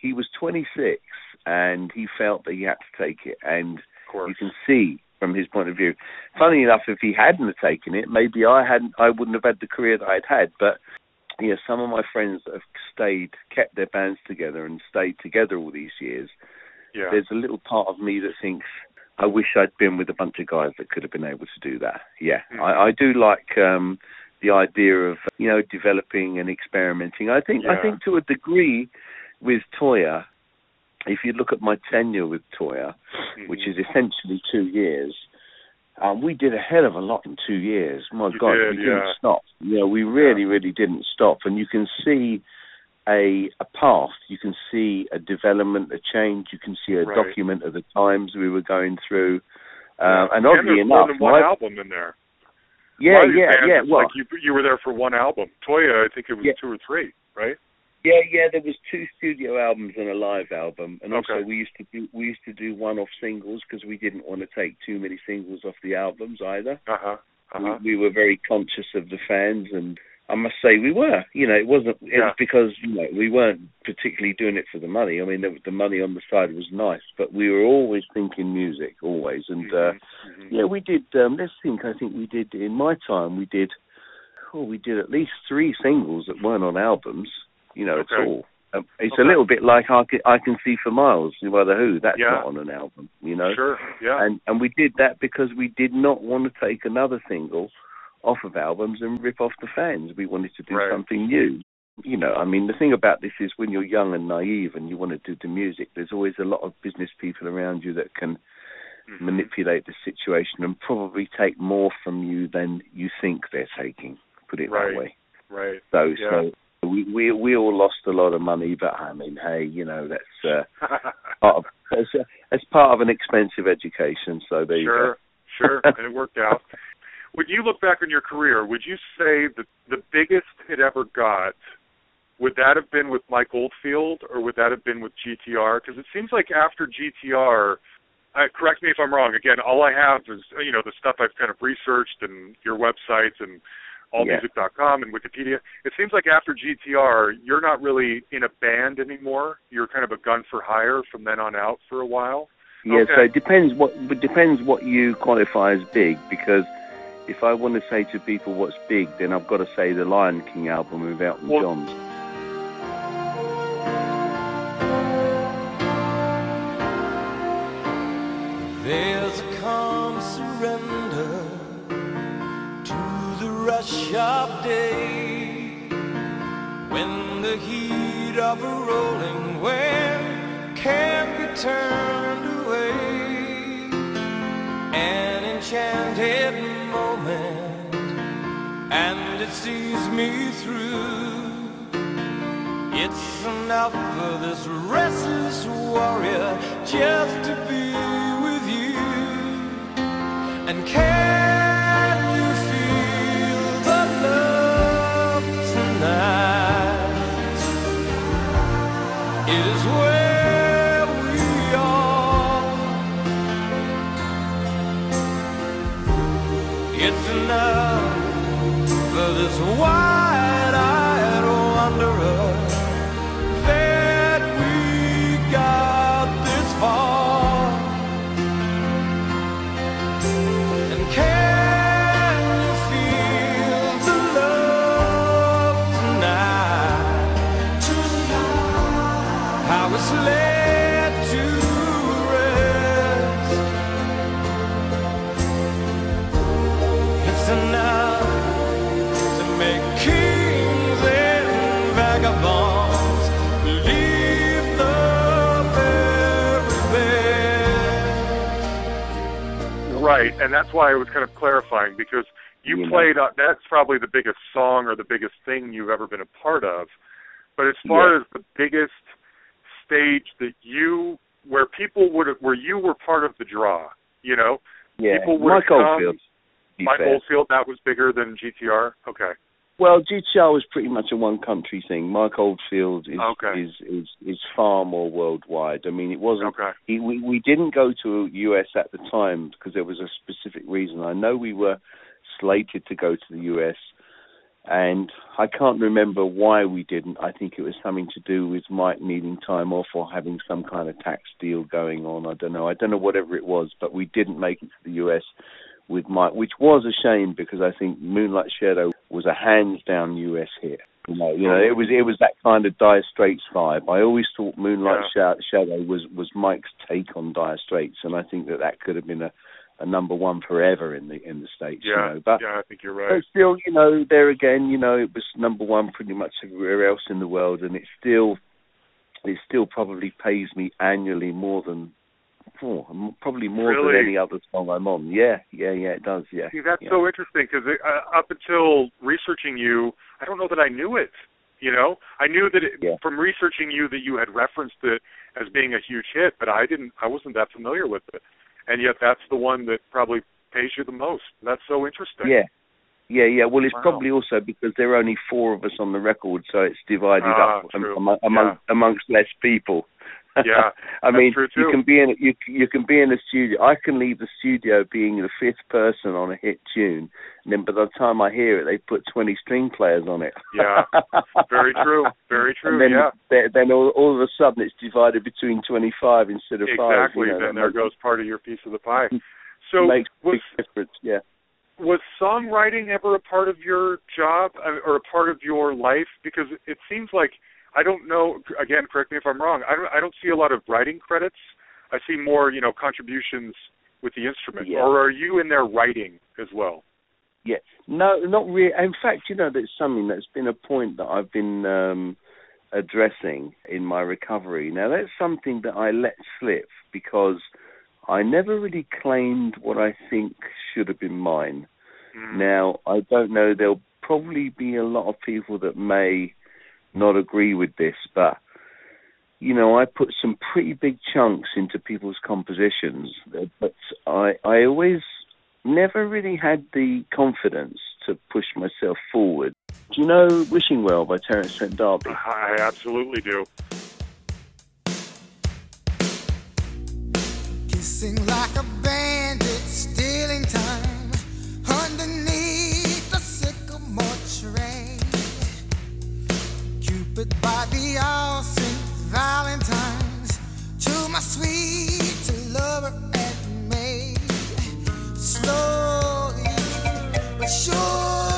he was 26, and he felt that he had to take it, and you can see from his point of view. Funny enough, if he hadn't taken it, maybe I hadn't, I wouldn't have had the career that I'd had. But yeah, some of my friends that have stayed, kept their bands together, and stayed together all these years. Yeah. There's a little part of me that thinks I wish I'd been with a bunch of guys that could have been able to do that. Yeah, Mhm. I, I do like um, the idea of you know developing and experimenting. I think I think to a degree with Toyah, if you look at my tenure with Toyah, which Mhm. is essentially two years. Um, we did a hell of a lot in two years. My You God, did, we didn't stop. You know, we really, really didn't stop. And you can see a a path. You can see a development, a change. You can see a Right. document of the times we were going through. Uh, and and oddly enough, one my- album in there. Yeah, lot of these yeah, yeah. Well, like you you were there for one album. Toyah, I think it was Yeah. two or three, right? Yeah, yeah. There was two studio albums and a live album, and also Okay. we used to do we used to do one-off singles because we didn't want to take too many singles off the albums either. Uh huh. Uh huh. we, we were very conscious of the fans, and I must say we were. You know, it wasn't. It Yeah. was because you know we weren't particularly doing it for the money. I mean, the, the money on the side was nice, but we were always thinking music, always. And uh, Mhm. yeah, we did. Um, let's think. I think we did in my time. We did. Oh, we did at least three singles that weren't on albums. You know, Okay. at all. Um, it's Okay. a little bit like I can, I can see for miles by the Who. That's Yeah. not on an album. You know Sure. Yeah. and and we did that because we did not want to take another single off of albums and rip off the fans. We wanted to do Right. something new. You know, I mean, the thing about this is when you're young and naive and you want to do the music, there's always a lot of business people around you that can Mhm. manipulate the situation and probably take more from you than you think they're taking. Put it Right. that way. Right. So, Yeah. so we we all lost a lot of money, but I mean, hey, you know, that's uh, part of as, as part of an expensive education. So there sure. Sure. and it worked out. When you look back on your career, would you say that the biggest it ever got would that have been with Mike Oldfield or would that have been with GTR? Because it seems like after GTR, uh, correct me if I'm wrong. Again, all I have is you know the stuff I've kind of researched and your websites and allmusic.com and Wikipedia. It seems like after GTR, you're not really in a band anymore. You're kind of a gun for hire from then on out for a while. Yeah, Okay. so it depends what it depends what you qualify as big because if I want to say to people what's big, then I've got to say the Lion King album with Elton Well- John. There's a sharp day when the heat of a rolling wave can't be turned away. An enchanted moment, and it sees me through. It's enough for this restless warrior just to be with you and care. Enough for this wide-eyed Right, and that's why I was kind of clarifying because you You know. played. Uh, that's probably the biggest song or the biggest thing you've ever been a part of. But as far Yeah. as the biggest stage that you, where people would have, where you were part of the draw, you know, Yeah, people would Mike come- Oldfield. Mike. Oldfield, that was bigger than GTR. Okay, Well, GTR was pretty much a one country thing. Mike Oldfield is Okay. is, is is far more worldwide. I mean, it wasn't. okay, He, we we didn't go to US at the time because there was a specific reason. I know we were slated to go to the US, and I can't remember why we didn't. I think it was something to do with Mike needing time off or having some kind of tax deal going on. I don't know. I don't know whatever it was, but we didn't make it to the US with Mike, which was a shame because I think Moonlight Shadow was a hands down US hit. You know, you know, it was it was that kind of Dire Straits vibe. I always thought Moonlight Sha- Shadow was was Mike's take on Dire Straits, and I think that that could have been a, a number one forever in the in the states. yeah, you know, but yeah, I think you're but right. still, you know, there again, you know, it was number one pretty much everywhere else in the world, and it still, it still probably pays me annually more than, oh, probably more Really? than any other song I'm on. Yeah, yeah, yeah, it does. Yeah. See, that's yeah. so interesting because uh, up until researching you, I don't know that I knew it. You know, I knew that it, Yeah. from researching you that you had referenced it as being a huge hit, but I didn't. I wasn't that familiar with it, and yet that's the one that probably pays you the most. That's so interesting. Yeah. Yeah, yeah. Well, it's Wow. probably also because there are only four of us on the record, so it's divided Ah, up am- among, Yeah. amongst less people. Yeah, I mean, you can be in you you can be in a studio. I can leave the studio being the fifth person on a hit tune, and then by the time I hear it, they put twenty string players on it. Yeah. Very true. Very true. And then, yeah. then, then all, all of a sudden, it's divided between twenty-five instead of five. Exactly. You know, then there goes part of your piece of the pie. So makes was big difference. Yeah. was songwriting ever a part of your job uh, or a part of your life? Because it seems like I don't know. Again, correct me if I'm wrong. I don't. I don't see a lot of writing credits. I see more, you know, contributions with the instrument. Yeah. Or are you in there writing as well? Yeah, no, not really. In fact, you know, that's something that's been a point that I've been um, addressing in my recovery. Now, that's something that I let slip because I never really claimed what I think should have been mine. Mm. Now, I don't know. There'll probably be a lot of people that may not agree with this, but you know, I put some pretty big chunks into people's compositions, uh, but I I always never really had the confidence to push myself forward. Do you know Wishing Well by Terence Trent D'Arby? I absolutely do. Kissing like a bandit, stealing time underneath the sycamore tree. Cupid by the all Saint Valentine's to my sweet lover and me. Slowly but surely,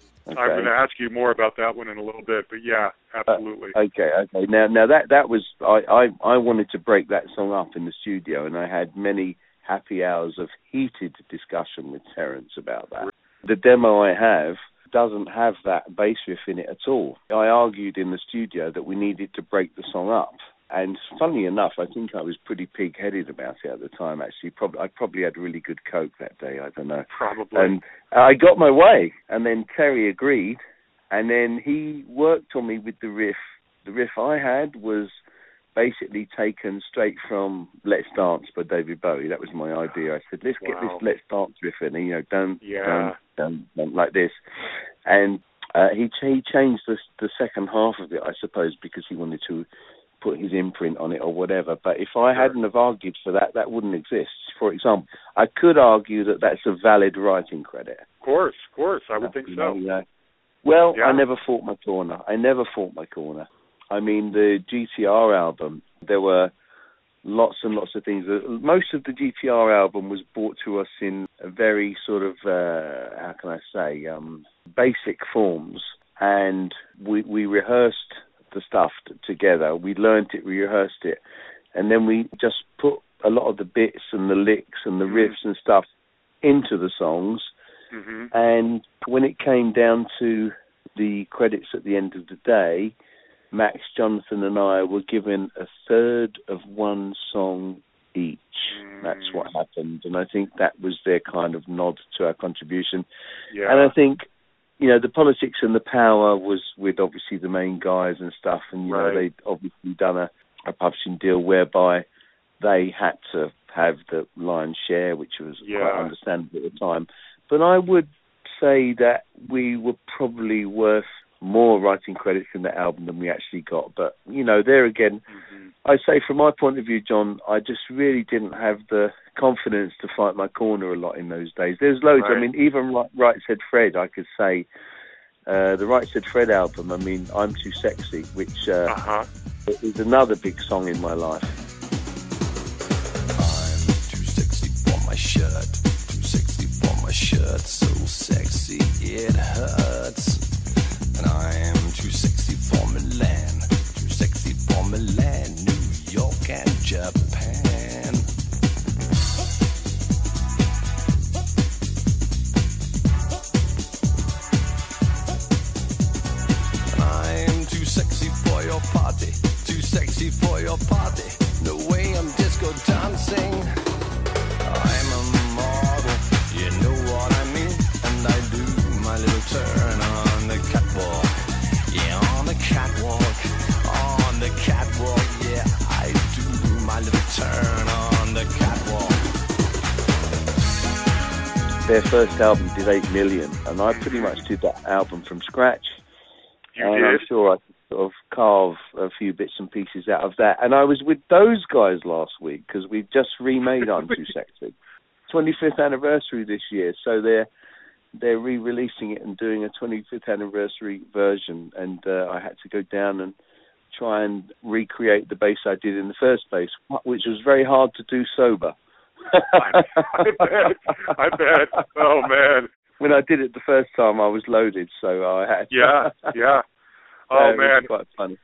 Okay. I'm going to ask you more about that one in a little bit, but yeah, uh, absolutely. Okay, okay. Now, now that that was I, I I wanted to break that song up in the studio, and I had many happy hours of heated discussion with Terence about that. The demo I have doesn't have that bass riff in it at all. I argued in the studio that we needed to break the song up. And funnily enough, I think I was pretty pig-headed about it at the time. Actually, probably I probably had really good coke that day. I don't know. Probably. And I got my way, and then Terry agreed, and then he worked on me with the riff. The riff I had was basically taken straight from "Let's Dance" by David Bowie. That was my idea. I said, "Let's get this Let's Dance riff in, you know, don't, Yeah. don't, don't, like this." And uh, he he changed the the second half of it, I suppose, because he wanted to put his imprint on it or whatever. But if I hadn't have argued for that, that wouldn't exist. For example, I could argue that that's a valid writing credit. Of course, of course, I would think You so. know, yeah. Well, Yeah. I never fought my corner. I never fought my corner. I mean, the GTR album, there were lots and lots of things. Uh, Most of the GTR album was brought to us in a very sort of, uh, how can I say, um, basic forms. And we, we rehearsed the stuff t- together. We learnt it, we rehearsed it. And then we just put a lot of the bits and the licks and the Mhm. riffs and stuff into the songs hmm and when it came down to the credits at the end of the day, Max, Jonathan, and I were given a third of one song each. That's what happened, and I think that was their kind of nod to our contribution. Yeah. And I think, you know, the politics and the power was with obviously the main guys and stuff, and you Right. know they'd obviously done a, a publishing deal whereby they had to have the lion's share, which was quite understandable at the time. But I would say that we were probably worth more writing credits in that album than we actually got. But you know, there again, hmm I say from my point of view, John, I just really didn't have the confidence to fight my corner a lot in those days. There's loads. I mean, even Right, right Said Fred, I could say uh, the Right Said Fred album. I mean, I'm Too Sexy, which uh, Uh-huh. is another big song in my life. I'm too sexy for my shirt. Too sexy for my shirt. So sexy it hurts. And I am too sexy for Milan. Too sexy for Milan, New York, and Japan. And I am too sexy for your party. Too sexy for your party. No way I'm disco dancing. I'm a model, you know turn on the catwalk. Their first album did eight million, and I pretty much did that album from scratch. You and I'm did? sure I could sort of carve a few bits and pieces out of that. And I was with those guys last week because we've just remade I'm Too Sexy. 25th anniversary this year, so they're they're re-releasing it and doing a 25th anniversary version. And uh, I had to go down and try and recreate the bass I did in the first place, which was very hard to do sober. I, I bet. I bet. Oh man. when I did it the first time, I was loaded, so I had. Yeah. Yeah. Oh was man. quite funny.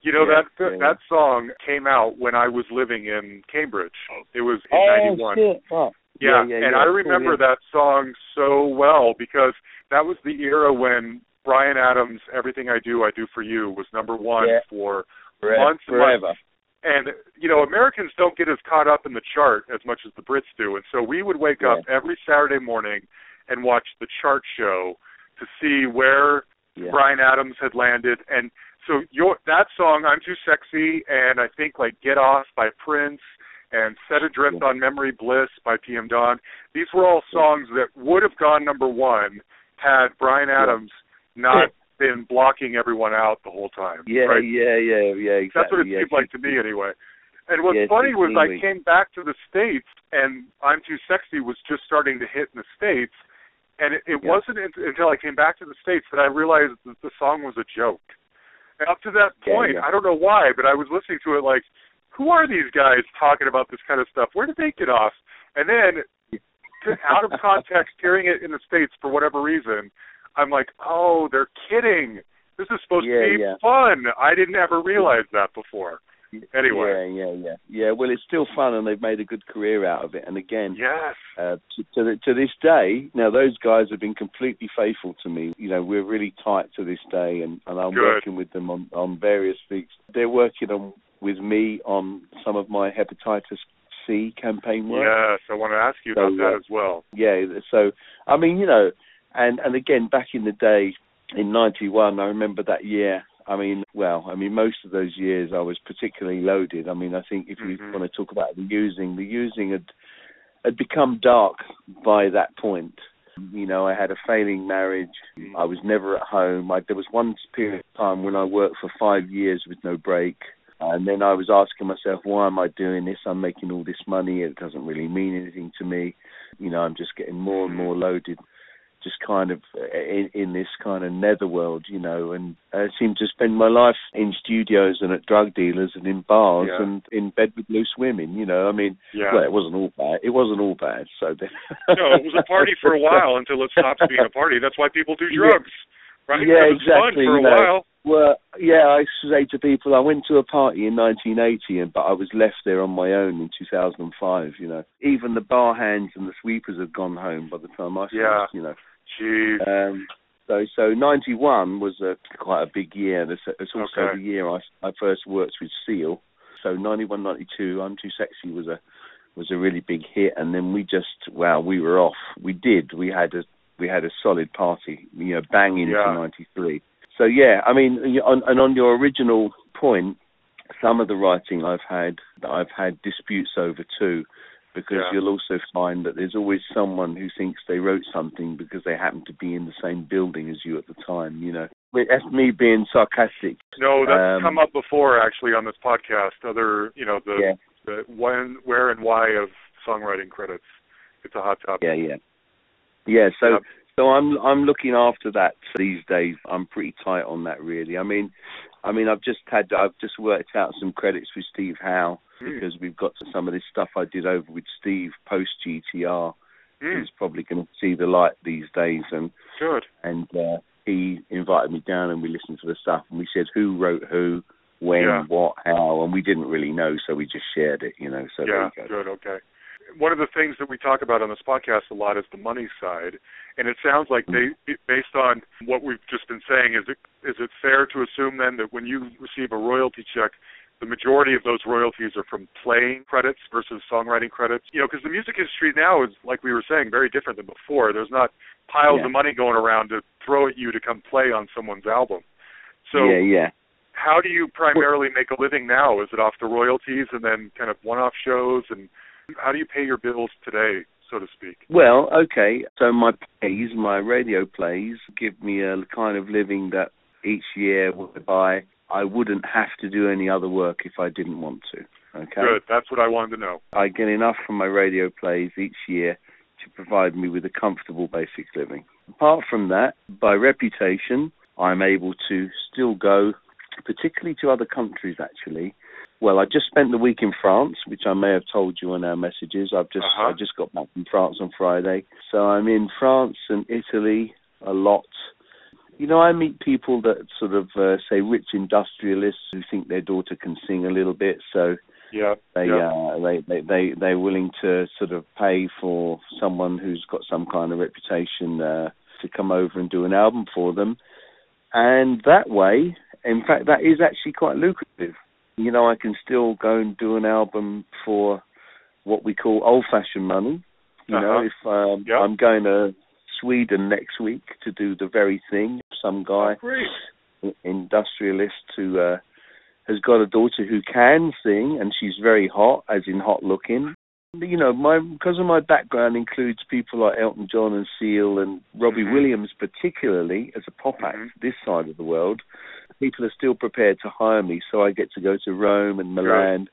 You know Yeah, that yeah. that song came out when I was living in Cambridge. It was in Oh, '91. shit. Oh. Yeah, yeah, and yeah, I remember yeah. that song so well because that was the era when Bryan Adams' "Everything I Do, I Do for You" was number one Yeah. for Forever. months and forever. months. And you know, Americans don't get as caught up in the chart as much as the Brits do, and so we would wake up every Saturday morning and watch the chart show to see where Yeah. Bryan Adams had landed. And so your that song, "I'm Too Sexy," and I think like "Get Off" by Prince and "Set Adrift Yeah. on Memory Bliss" by PM Dawn. These were all songs that would have gone number one had Bryan Adams not been blocking everyone out the whole time. Yeah, right? yeah, yeah, yeah. Exactly. That's what it yeah. seemed like to me anyway. And what's Yeah, funny was I came back to the States and I'm Too Sexy was just starting to hit in the States. And it, it Yeah. wasn't until I came back to the States that I realized that the song was a joke. And up to that point. I don't know why, but I was listening to it like, who are these guys talking about this kind of stuff? Where did they get off? And then out of context, hearing it in the states for whatever reason, I'm like, oh, they're kidding. This is supposed Yeah, to be yeah. fun. I didn't ever realize that before. Anyway, Yeah, yeah, yeah, yeah. Well, it's still fun, and they've made a good career out of it. And again, yes, uh, to, to, the, to this day, now those guys have been completely faithful to me. You know, we're really tight to this day, and, and I'm Good. working with them on, on various things. They're working on with me on some of my hepatitis C campaign work. yes. I want to ask you So, about that uh, as well. Yeah, so I mean, you know, and and again, back in the day, in '91, I remember that year. I mean, well, I mean, most of those years I was particularly loaded. I mean, I think if we Mhm. want to talk about the using, the using had had become dark by that point. You know, I had a failing marriage. I was never at home. I, there was one period of time when I worked for five years with no break. And then I was asking myself, why am I doing this? I'm making all this money. It doesn't really mean anything to me. You know, I'm just getting more and more loaded, just kind of uh, in, in this kind of netherworld, you know. And I seem to spend my life in studios and at drug dealers and in bars Yeah. and in bed with loose women, you know. I mean, Yeah. well, it wasn't all bad. It wasn't all bad. So then, no, it was a party for a while until it stops being a party. That's why people do Yeah. drugs, right? Yeah, it was exactly, fun for a you know. while. Well, yeah, I say to people, I went to a party in 1980, and but I was left there on my own in 2005. You know, even the bar hands and the sweepers had gone home by the time I finished. Yeah. You know. Um, so so 91 was a quite a big year. It's, it's also Okay. the year I I first worked with Seal. So 91, 92, I'm Too Sexy was a was a really big hit, and then we just wow, we were off. We did. We had a we had a solid party. You know, bang into Yeah. 93. So yeah, I mean, on, and on your original point, some of the writing I've had that I've had disputes over too, because Yeah. you'll also find that there's always someone who thinks they wrote something because they happen to be in the same building as you at the time. You know, that's me being sarcastic. No, that's Um, come up before actually on this podcast. Other, you know, the Yeah. the when, where, and why of songwriting credits. It's a hot topic. Yeah, yeah, yeah. So, Yep. so I'm I'm looking after that these days. I'm pretty tight on that, really. I mean, I mean, I've just had I've just worked out some credits with Steve Howe Mm. because we've got some of this stuff I did over with Steve post GTR. Mm, Who's probably going to see the light these days, and good. and uh, he invited me down and we listened to the stuff and we said who wrote who, when, Yeah. what, how, and we didn't really know, so we just shared it, you know. So yeah, there you go. good. Okay. One of the things that we talk about on this podcast a lot is the money side, and it sounds like they, based on what we've just been saying, is it is it fair to assume then that when you receive a royalty check, the majority of those royalties are from playing credits versus songwriting credits? You know, because the music industry now is, like we were saying, very different than before. There's not piles Yeah. of money going around to throw at you to come play on someone's album. So yeah, yeah. how do you primarily make a living now? Is it off the royalties and then kind of one-off shows, and how do you pay your bills today, so to speak? Well, okay. So my plays, my radio plays, give me a kind of living that each year whereby I wouldn't have to do any other work if I didn't want to. Okay. Good. That's what I wanted to know. I get enough from my radio plays each year to provide me with a comfortable basic living. Apart from that, by reputation, I'm able to still go, particularly to other countries actually. Well, I just spent the week in France, which I may have told you on our messages. I've just Uh-huh. I just got back from France on Friday. So I'm in France and Italy a lot. You know, I meet people that sort of uh, say rich industrialists who think their daughter can sing a little bit, so Yeah. they yeah. uh they, they they they're willing to sort of pay for someone who's got some kind of reputation uh to come over and do an album for them and that way in fact that is actually quite lucrative you know i can still go and do an album for what we call old fashioned money you know Uh-huh. if um Yep. i'm going to sweden next week to do the very thing some guy Oh, industrialist who uh, has got a daughter who can sing, and she's very hot, as in hot looking. You know, my because of my background includes people like Elton John and Seal and Robbie Mhm. Williams, particularly as a pop act Mhm. this side of the world. People are still prepared to hire me, so I get to go to Rome and Milan,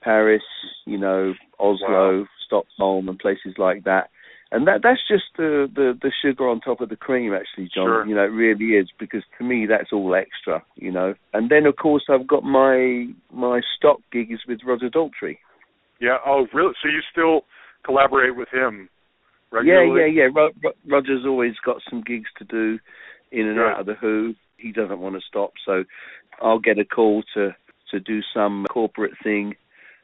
Paris, you know, Oslo, Wow. Stockholm, and places like that. And that that's just the, the the sugar on top of the cream, actually, John. Sure. You know, it really is because to me that's all extra, you know. And then of course I've got my my stock gigs with Roger Daltrey. Yeah. Oh, really? So you still collaborate with him regularly? Yeah, yeah, yeah. Ro- Ro- Roger's always got some gigs to do in and Good. out of the Who. He doesn't want to stop, so I'll get a call to to do some corporate thing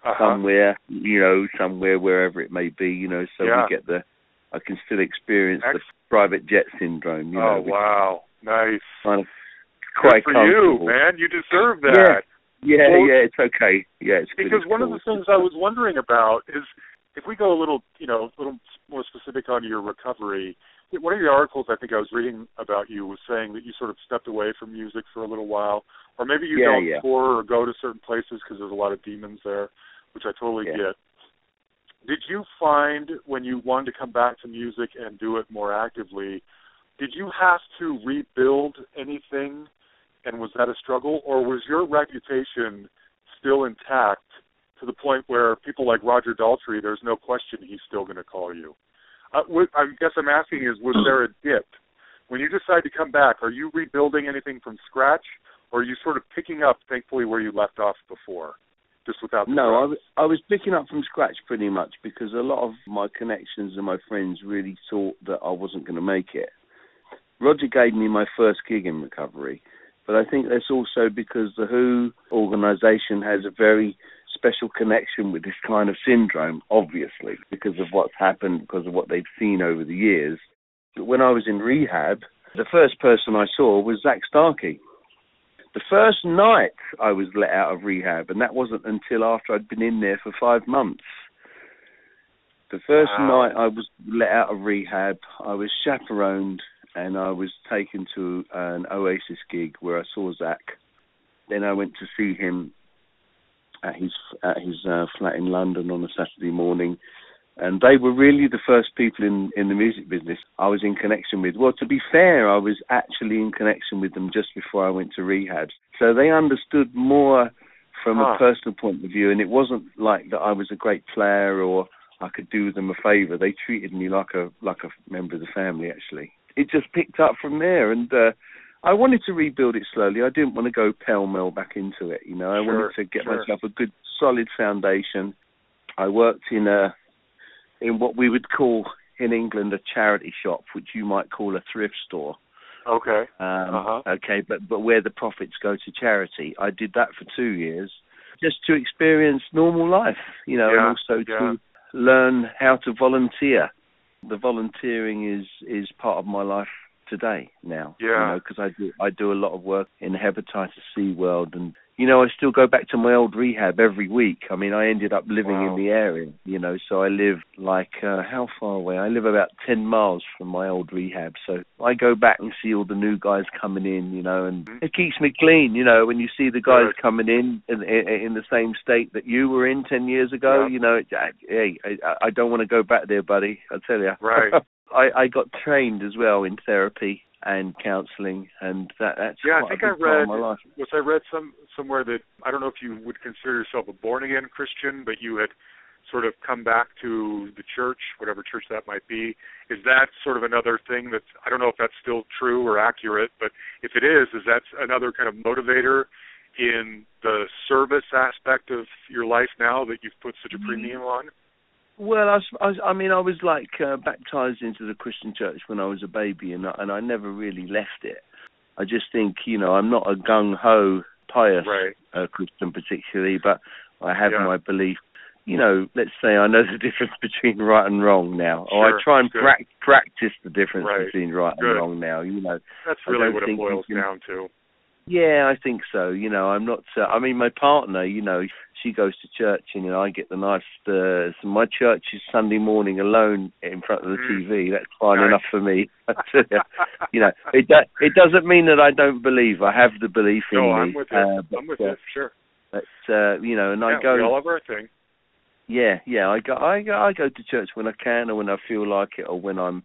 Uh-huh. somewhere, you know, somewhere wherever it may be, you know, so Yeah. we get the. I can still experience the private jet syndrome, you know, oh wow, nice. kind of Good quite for you, man. You deserve that. Yeah, Well, yeah, it's okay. Yeah, it's good, because it's one of the things I was wondering about is if we go a little, you know, a little more specific on your recovery. One of the articles I think I was reading about you was saying that you sort of stepped away from music for a little while, or maybe you Yeah, don't yeah. tour or go to certain places because there's a lot of demons there, which I totally Yeah. get. Did you find when you wanted to come back to music and do it more actively, did you have to rebuild anything, and was that a struggle, or was your reputation still intact to the point where people like Roger Daltrey, there's no question he's still going to call you. Uh, what, I guess I'm asking is, was there a dip when you decide to come back? Are you rebuilding anything from scratch, or are you sort of picking up, thankfully, where you left off before, just without No, I was, I was picking up from scratch pretty much because a lot of my connections and my friends really thought that I wasn't going to make it. Roger gave me my first gig in recovery, but I think that's also because the WHO organisation has a very special connection with this kind of syndrome, obviously, because of what's happened, because of what they've seen over the years. But when I was in rehab, the first person I saw was Zak Starkey. The first night I was let out of rehab, and that wasn't until after I'd been in there for five months. The first Wow. night I was let out of rehab, I was chaperoned and I was taken to an Oasis gig where I saw Zach. Then I went to see him at his at his uh, flat in London on a Saturday morning, and they were really the first people in in the music business I was in connection with. Well, to be fair, I was actually in connection with them just before I went to rehab, so they understood more from Huh. a personal point of view, and it wasn't like that I was a great player or I could do them a favour. They treated me like a like a member of the family. Actually, it just picked up from there, and uh, I wanted to rebuild it slowly. I didn't want to go pell mell back into it. You know, I Sure, wanted to get sure. myself a good solid foundation. I worked in a in what we would call in England a charity shop, which you might call a thrift store. Okay. Um, Uh-huh. Okay, but but where the profits go to charity. I did that for two years, just to experience normal life, you know, Yeah, and also yeah. to learn how to volunteer. The volunteering is is part of my life today now. Yeah. You know, because I do I do a lot of work in the hepatitis C world, and you know I still go back to my old rehab every week. I mean, I ended up living Wow. in the area, you know, so I live like uh, how far away? I live about ten miles from my old rehab, so I go back and see all the new guys coming in, you know, and Mhm. it keeps me clean, you know, when you see the guys Good. coming in in, in the same state that you were in ten years ago, Yeah. you know, it, I- hey, I, I don't want to go back there, buddy. I tell you, Right. I, I got trained as well in therapy and counselling, and that that's Yeah, I think a I big part read my life. was I read some somewhere that I don't know if you would consider yourself a born again Christian, but you had sort of come back to the church, whatever church that might be. Is that sort of another thing that's I don't know if that's still true or accurate, but if it is, is that another kind of motivator in the service aspect of your life now that you've put such a mm-hmm. premium on? Well, I, I, I mean, I was like uh, baptized into the Christian church when I was a baby, and I, and I never really left it. I just think, you know, I'm not a gung ho pious Right. uh, Christian particularly, but I have Yeah. my belief. You know, let's say I know the difference between right and wrong now, or I try and prac practice the difference Right, between right good. and wrong now. You know, That's really what it boils down to. Yeah, I think so. You know, I'm not. Uh, I mean, my partner, you know, she goes to church, and you know, I get the nice. Uh, so my church is Sunday morning alone in front of the Mm. TV. That's fine Nice. enough for me. You, know, it do, it doesn't mean that I don't believe. I have the belief in no, me. I'm with you. Uh, but, I'm with uh, you. Sure. But uh, you know, and yeah, I go. we all have our thing. Yeah, yeah. I go. I go. I go to church when I can, or when I feel like it, or when I'm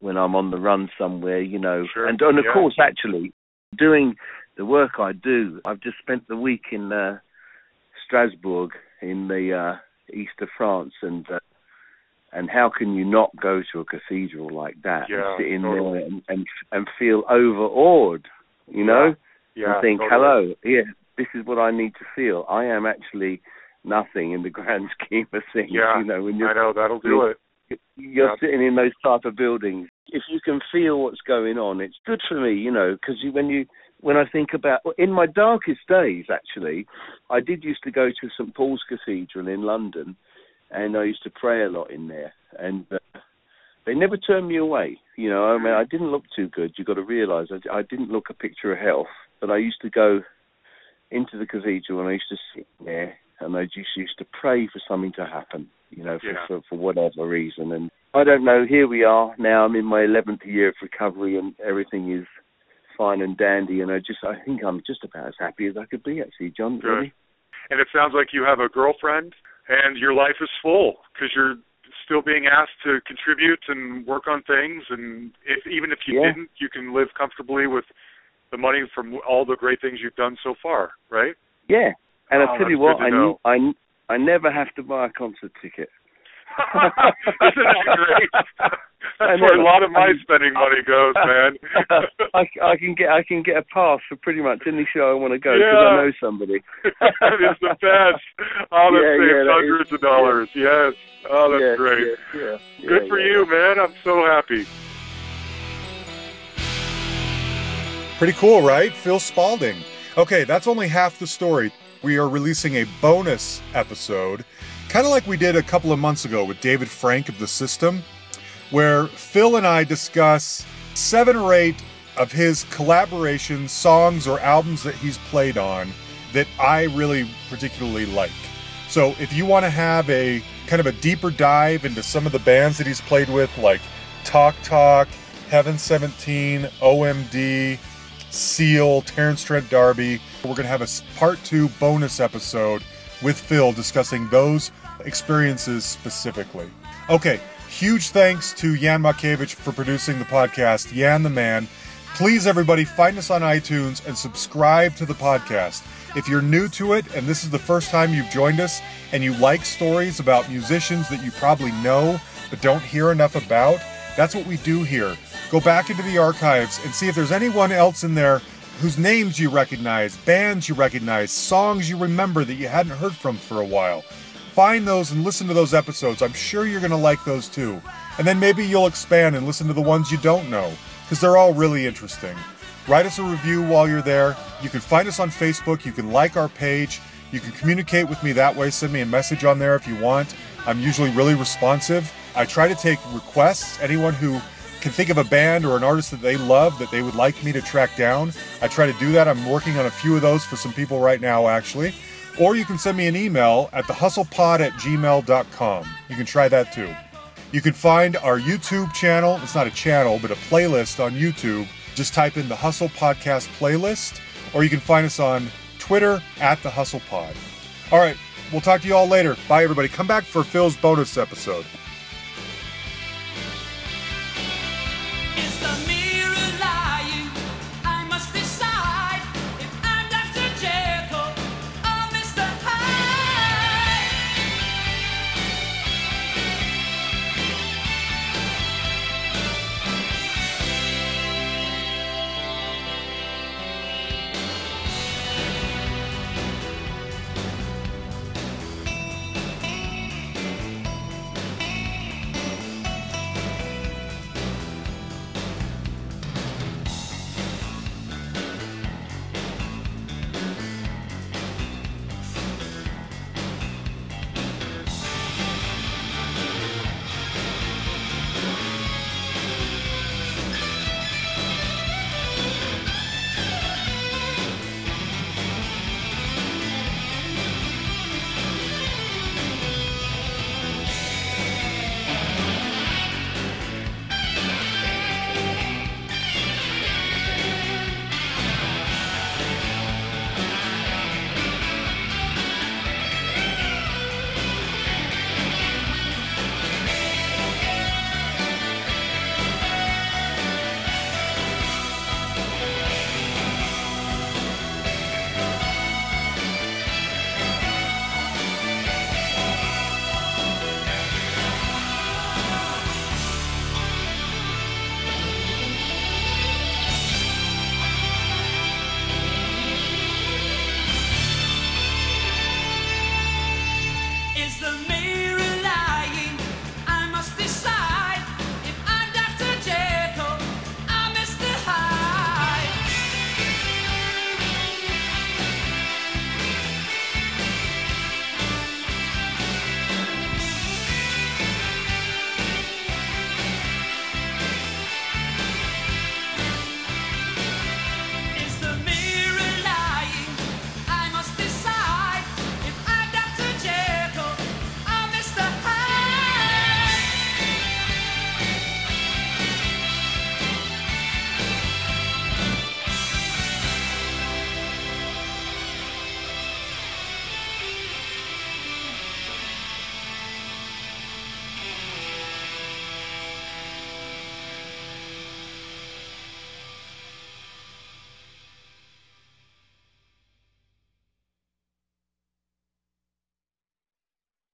when I'm on the run somewhere. You know, Sure, and and of yeah. course, actually, doing the work I do, I've just spent the week in uh, Strasbourg in the uh, east of France, and uh, and how can you not go to a cathedral like that Yeah, and sit in totally. there and, and and feel overawed? You know Yeah. and think, totally. hello, yeah, this is what I need to feel. I am actually nothing in the grand scheme of things. Yeah, you know, when I you're know that'll do it. you're Yeah. sitting in those type of buildings. If you can feel what's going on, it's good for me, you know, because you, when you when I think about in my darkest days, actually, I did used to go to St Paul's Cathedral in London, and I used to pray a lot in there, and uh, they never turned me away. You know, I mean, I didn't look too good. You've got to realise I, I didn't look a picture of health, but I used to go into the cathedral and I used to sit there and I just used to pray for something to happen, you know, for, Yeah. for, for whatever reason. And I don't know, here we are now, I'm in my 11th year of recovery and everything is fine and dandy and I just, I think I'm just about as happy as I could be actually, John. Good. Really. And it sounds like you have a girlfriend and your life is full because you're still being asked to contribute and work on things. And if even if you Yeah. didn't, you can live comfortably with the money from all the great things you've done so far, right? Yeah. And Oh, I tell you what, I, n- I, I never have to buy a concert ticket. Isn't that great? That's where a lot of my spending money goes, man. I, I can get I can get a pass for pretty much any show I want to go because Yeah. I know somebody. it's the best. Oh, that Yeah, saves yeah, hundreds is- of dollars. Yes. Oh, that's yeah, great. Yeah, yeah, Good yeah, for yeah. you, man. I'm so happy. Pretty cool, right? Phil Spalding. Okay, that's only half the story. We are releasing a bonus episode, kind of like we did a couple of months ago with David Frank of The System, where Phil and I discuss seven or eight of his collaboration songs or albums that he's played on that I really particularly like. So if you want to have a kind of a deeper dive into some of the bands that he's played with, like Talk Talk, Heaven 17, OMD, Seal, Terence Trent D'Arby, we're going to have a part two bonus episode with Phil discussing those experiences specifically. Okay, huge thanks to Jan Makevich for producing the podcast. Jan the man. Please, everybody, find us on iTunes and subscribe to the podcast. If you're new to it and this is the first time you've joined us and you like stories about musicians that you probably know but don't hear enough about, that's what we do here. Go back into the archives and see if there's anyone else in there whose names you recognize, bands you recognize, songs you remember that you hadn't heard from for a while. Find those and listen to those episodes. I'm sure you're going to like those too. And then maybe you'll expand and listen to the ones you don't know, because they're all really interesting. Write us a review while you're there. You can find us on Facebook. You can like our page. You can communicate with me that way. Send me a message on there if you want. I'm usually really responsive. I try to take requests. Anyone who can think of a band or an artist that they love that they would like me to track down, I try to do that. I'm working on a few of those for some people right now, actually. Or you can send me an email at thehustlepod at gmail.com. You can try that too. You can find our YouTube channel. It's not a channel, but a playlist on YouTube. Just type in the Hustle Podcast playlist, or you can find us on Twitter at the Hustle Pod. All right, we'll talk to you all later. Bye, everybody. Come back for Phil's bonus episode.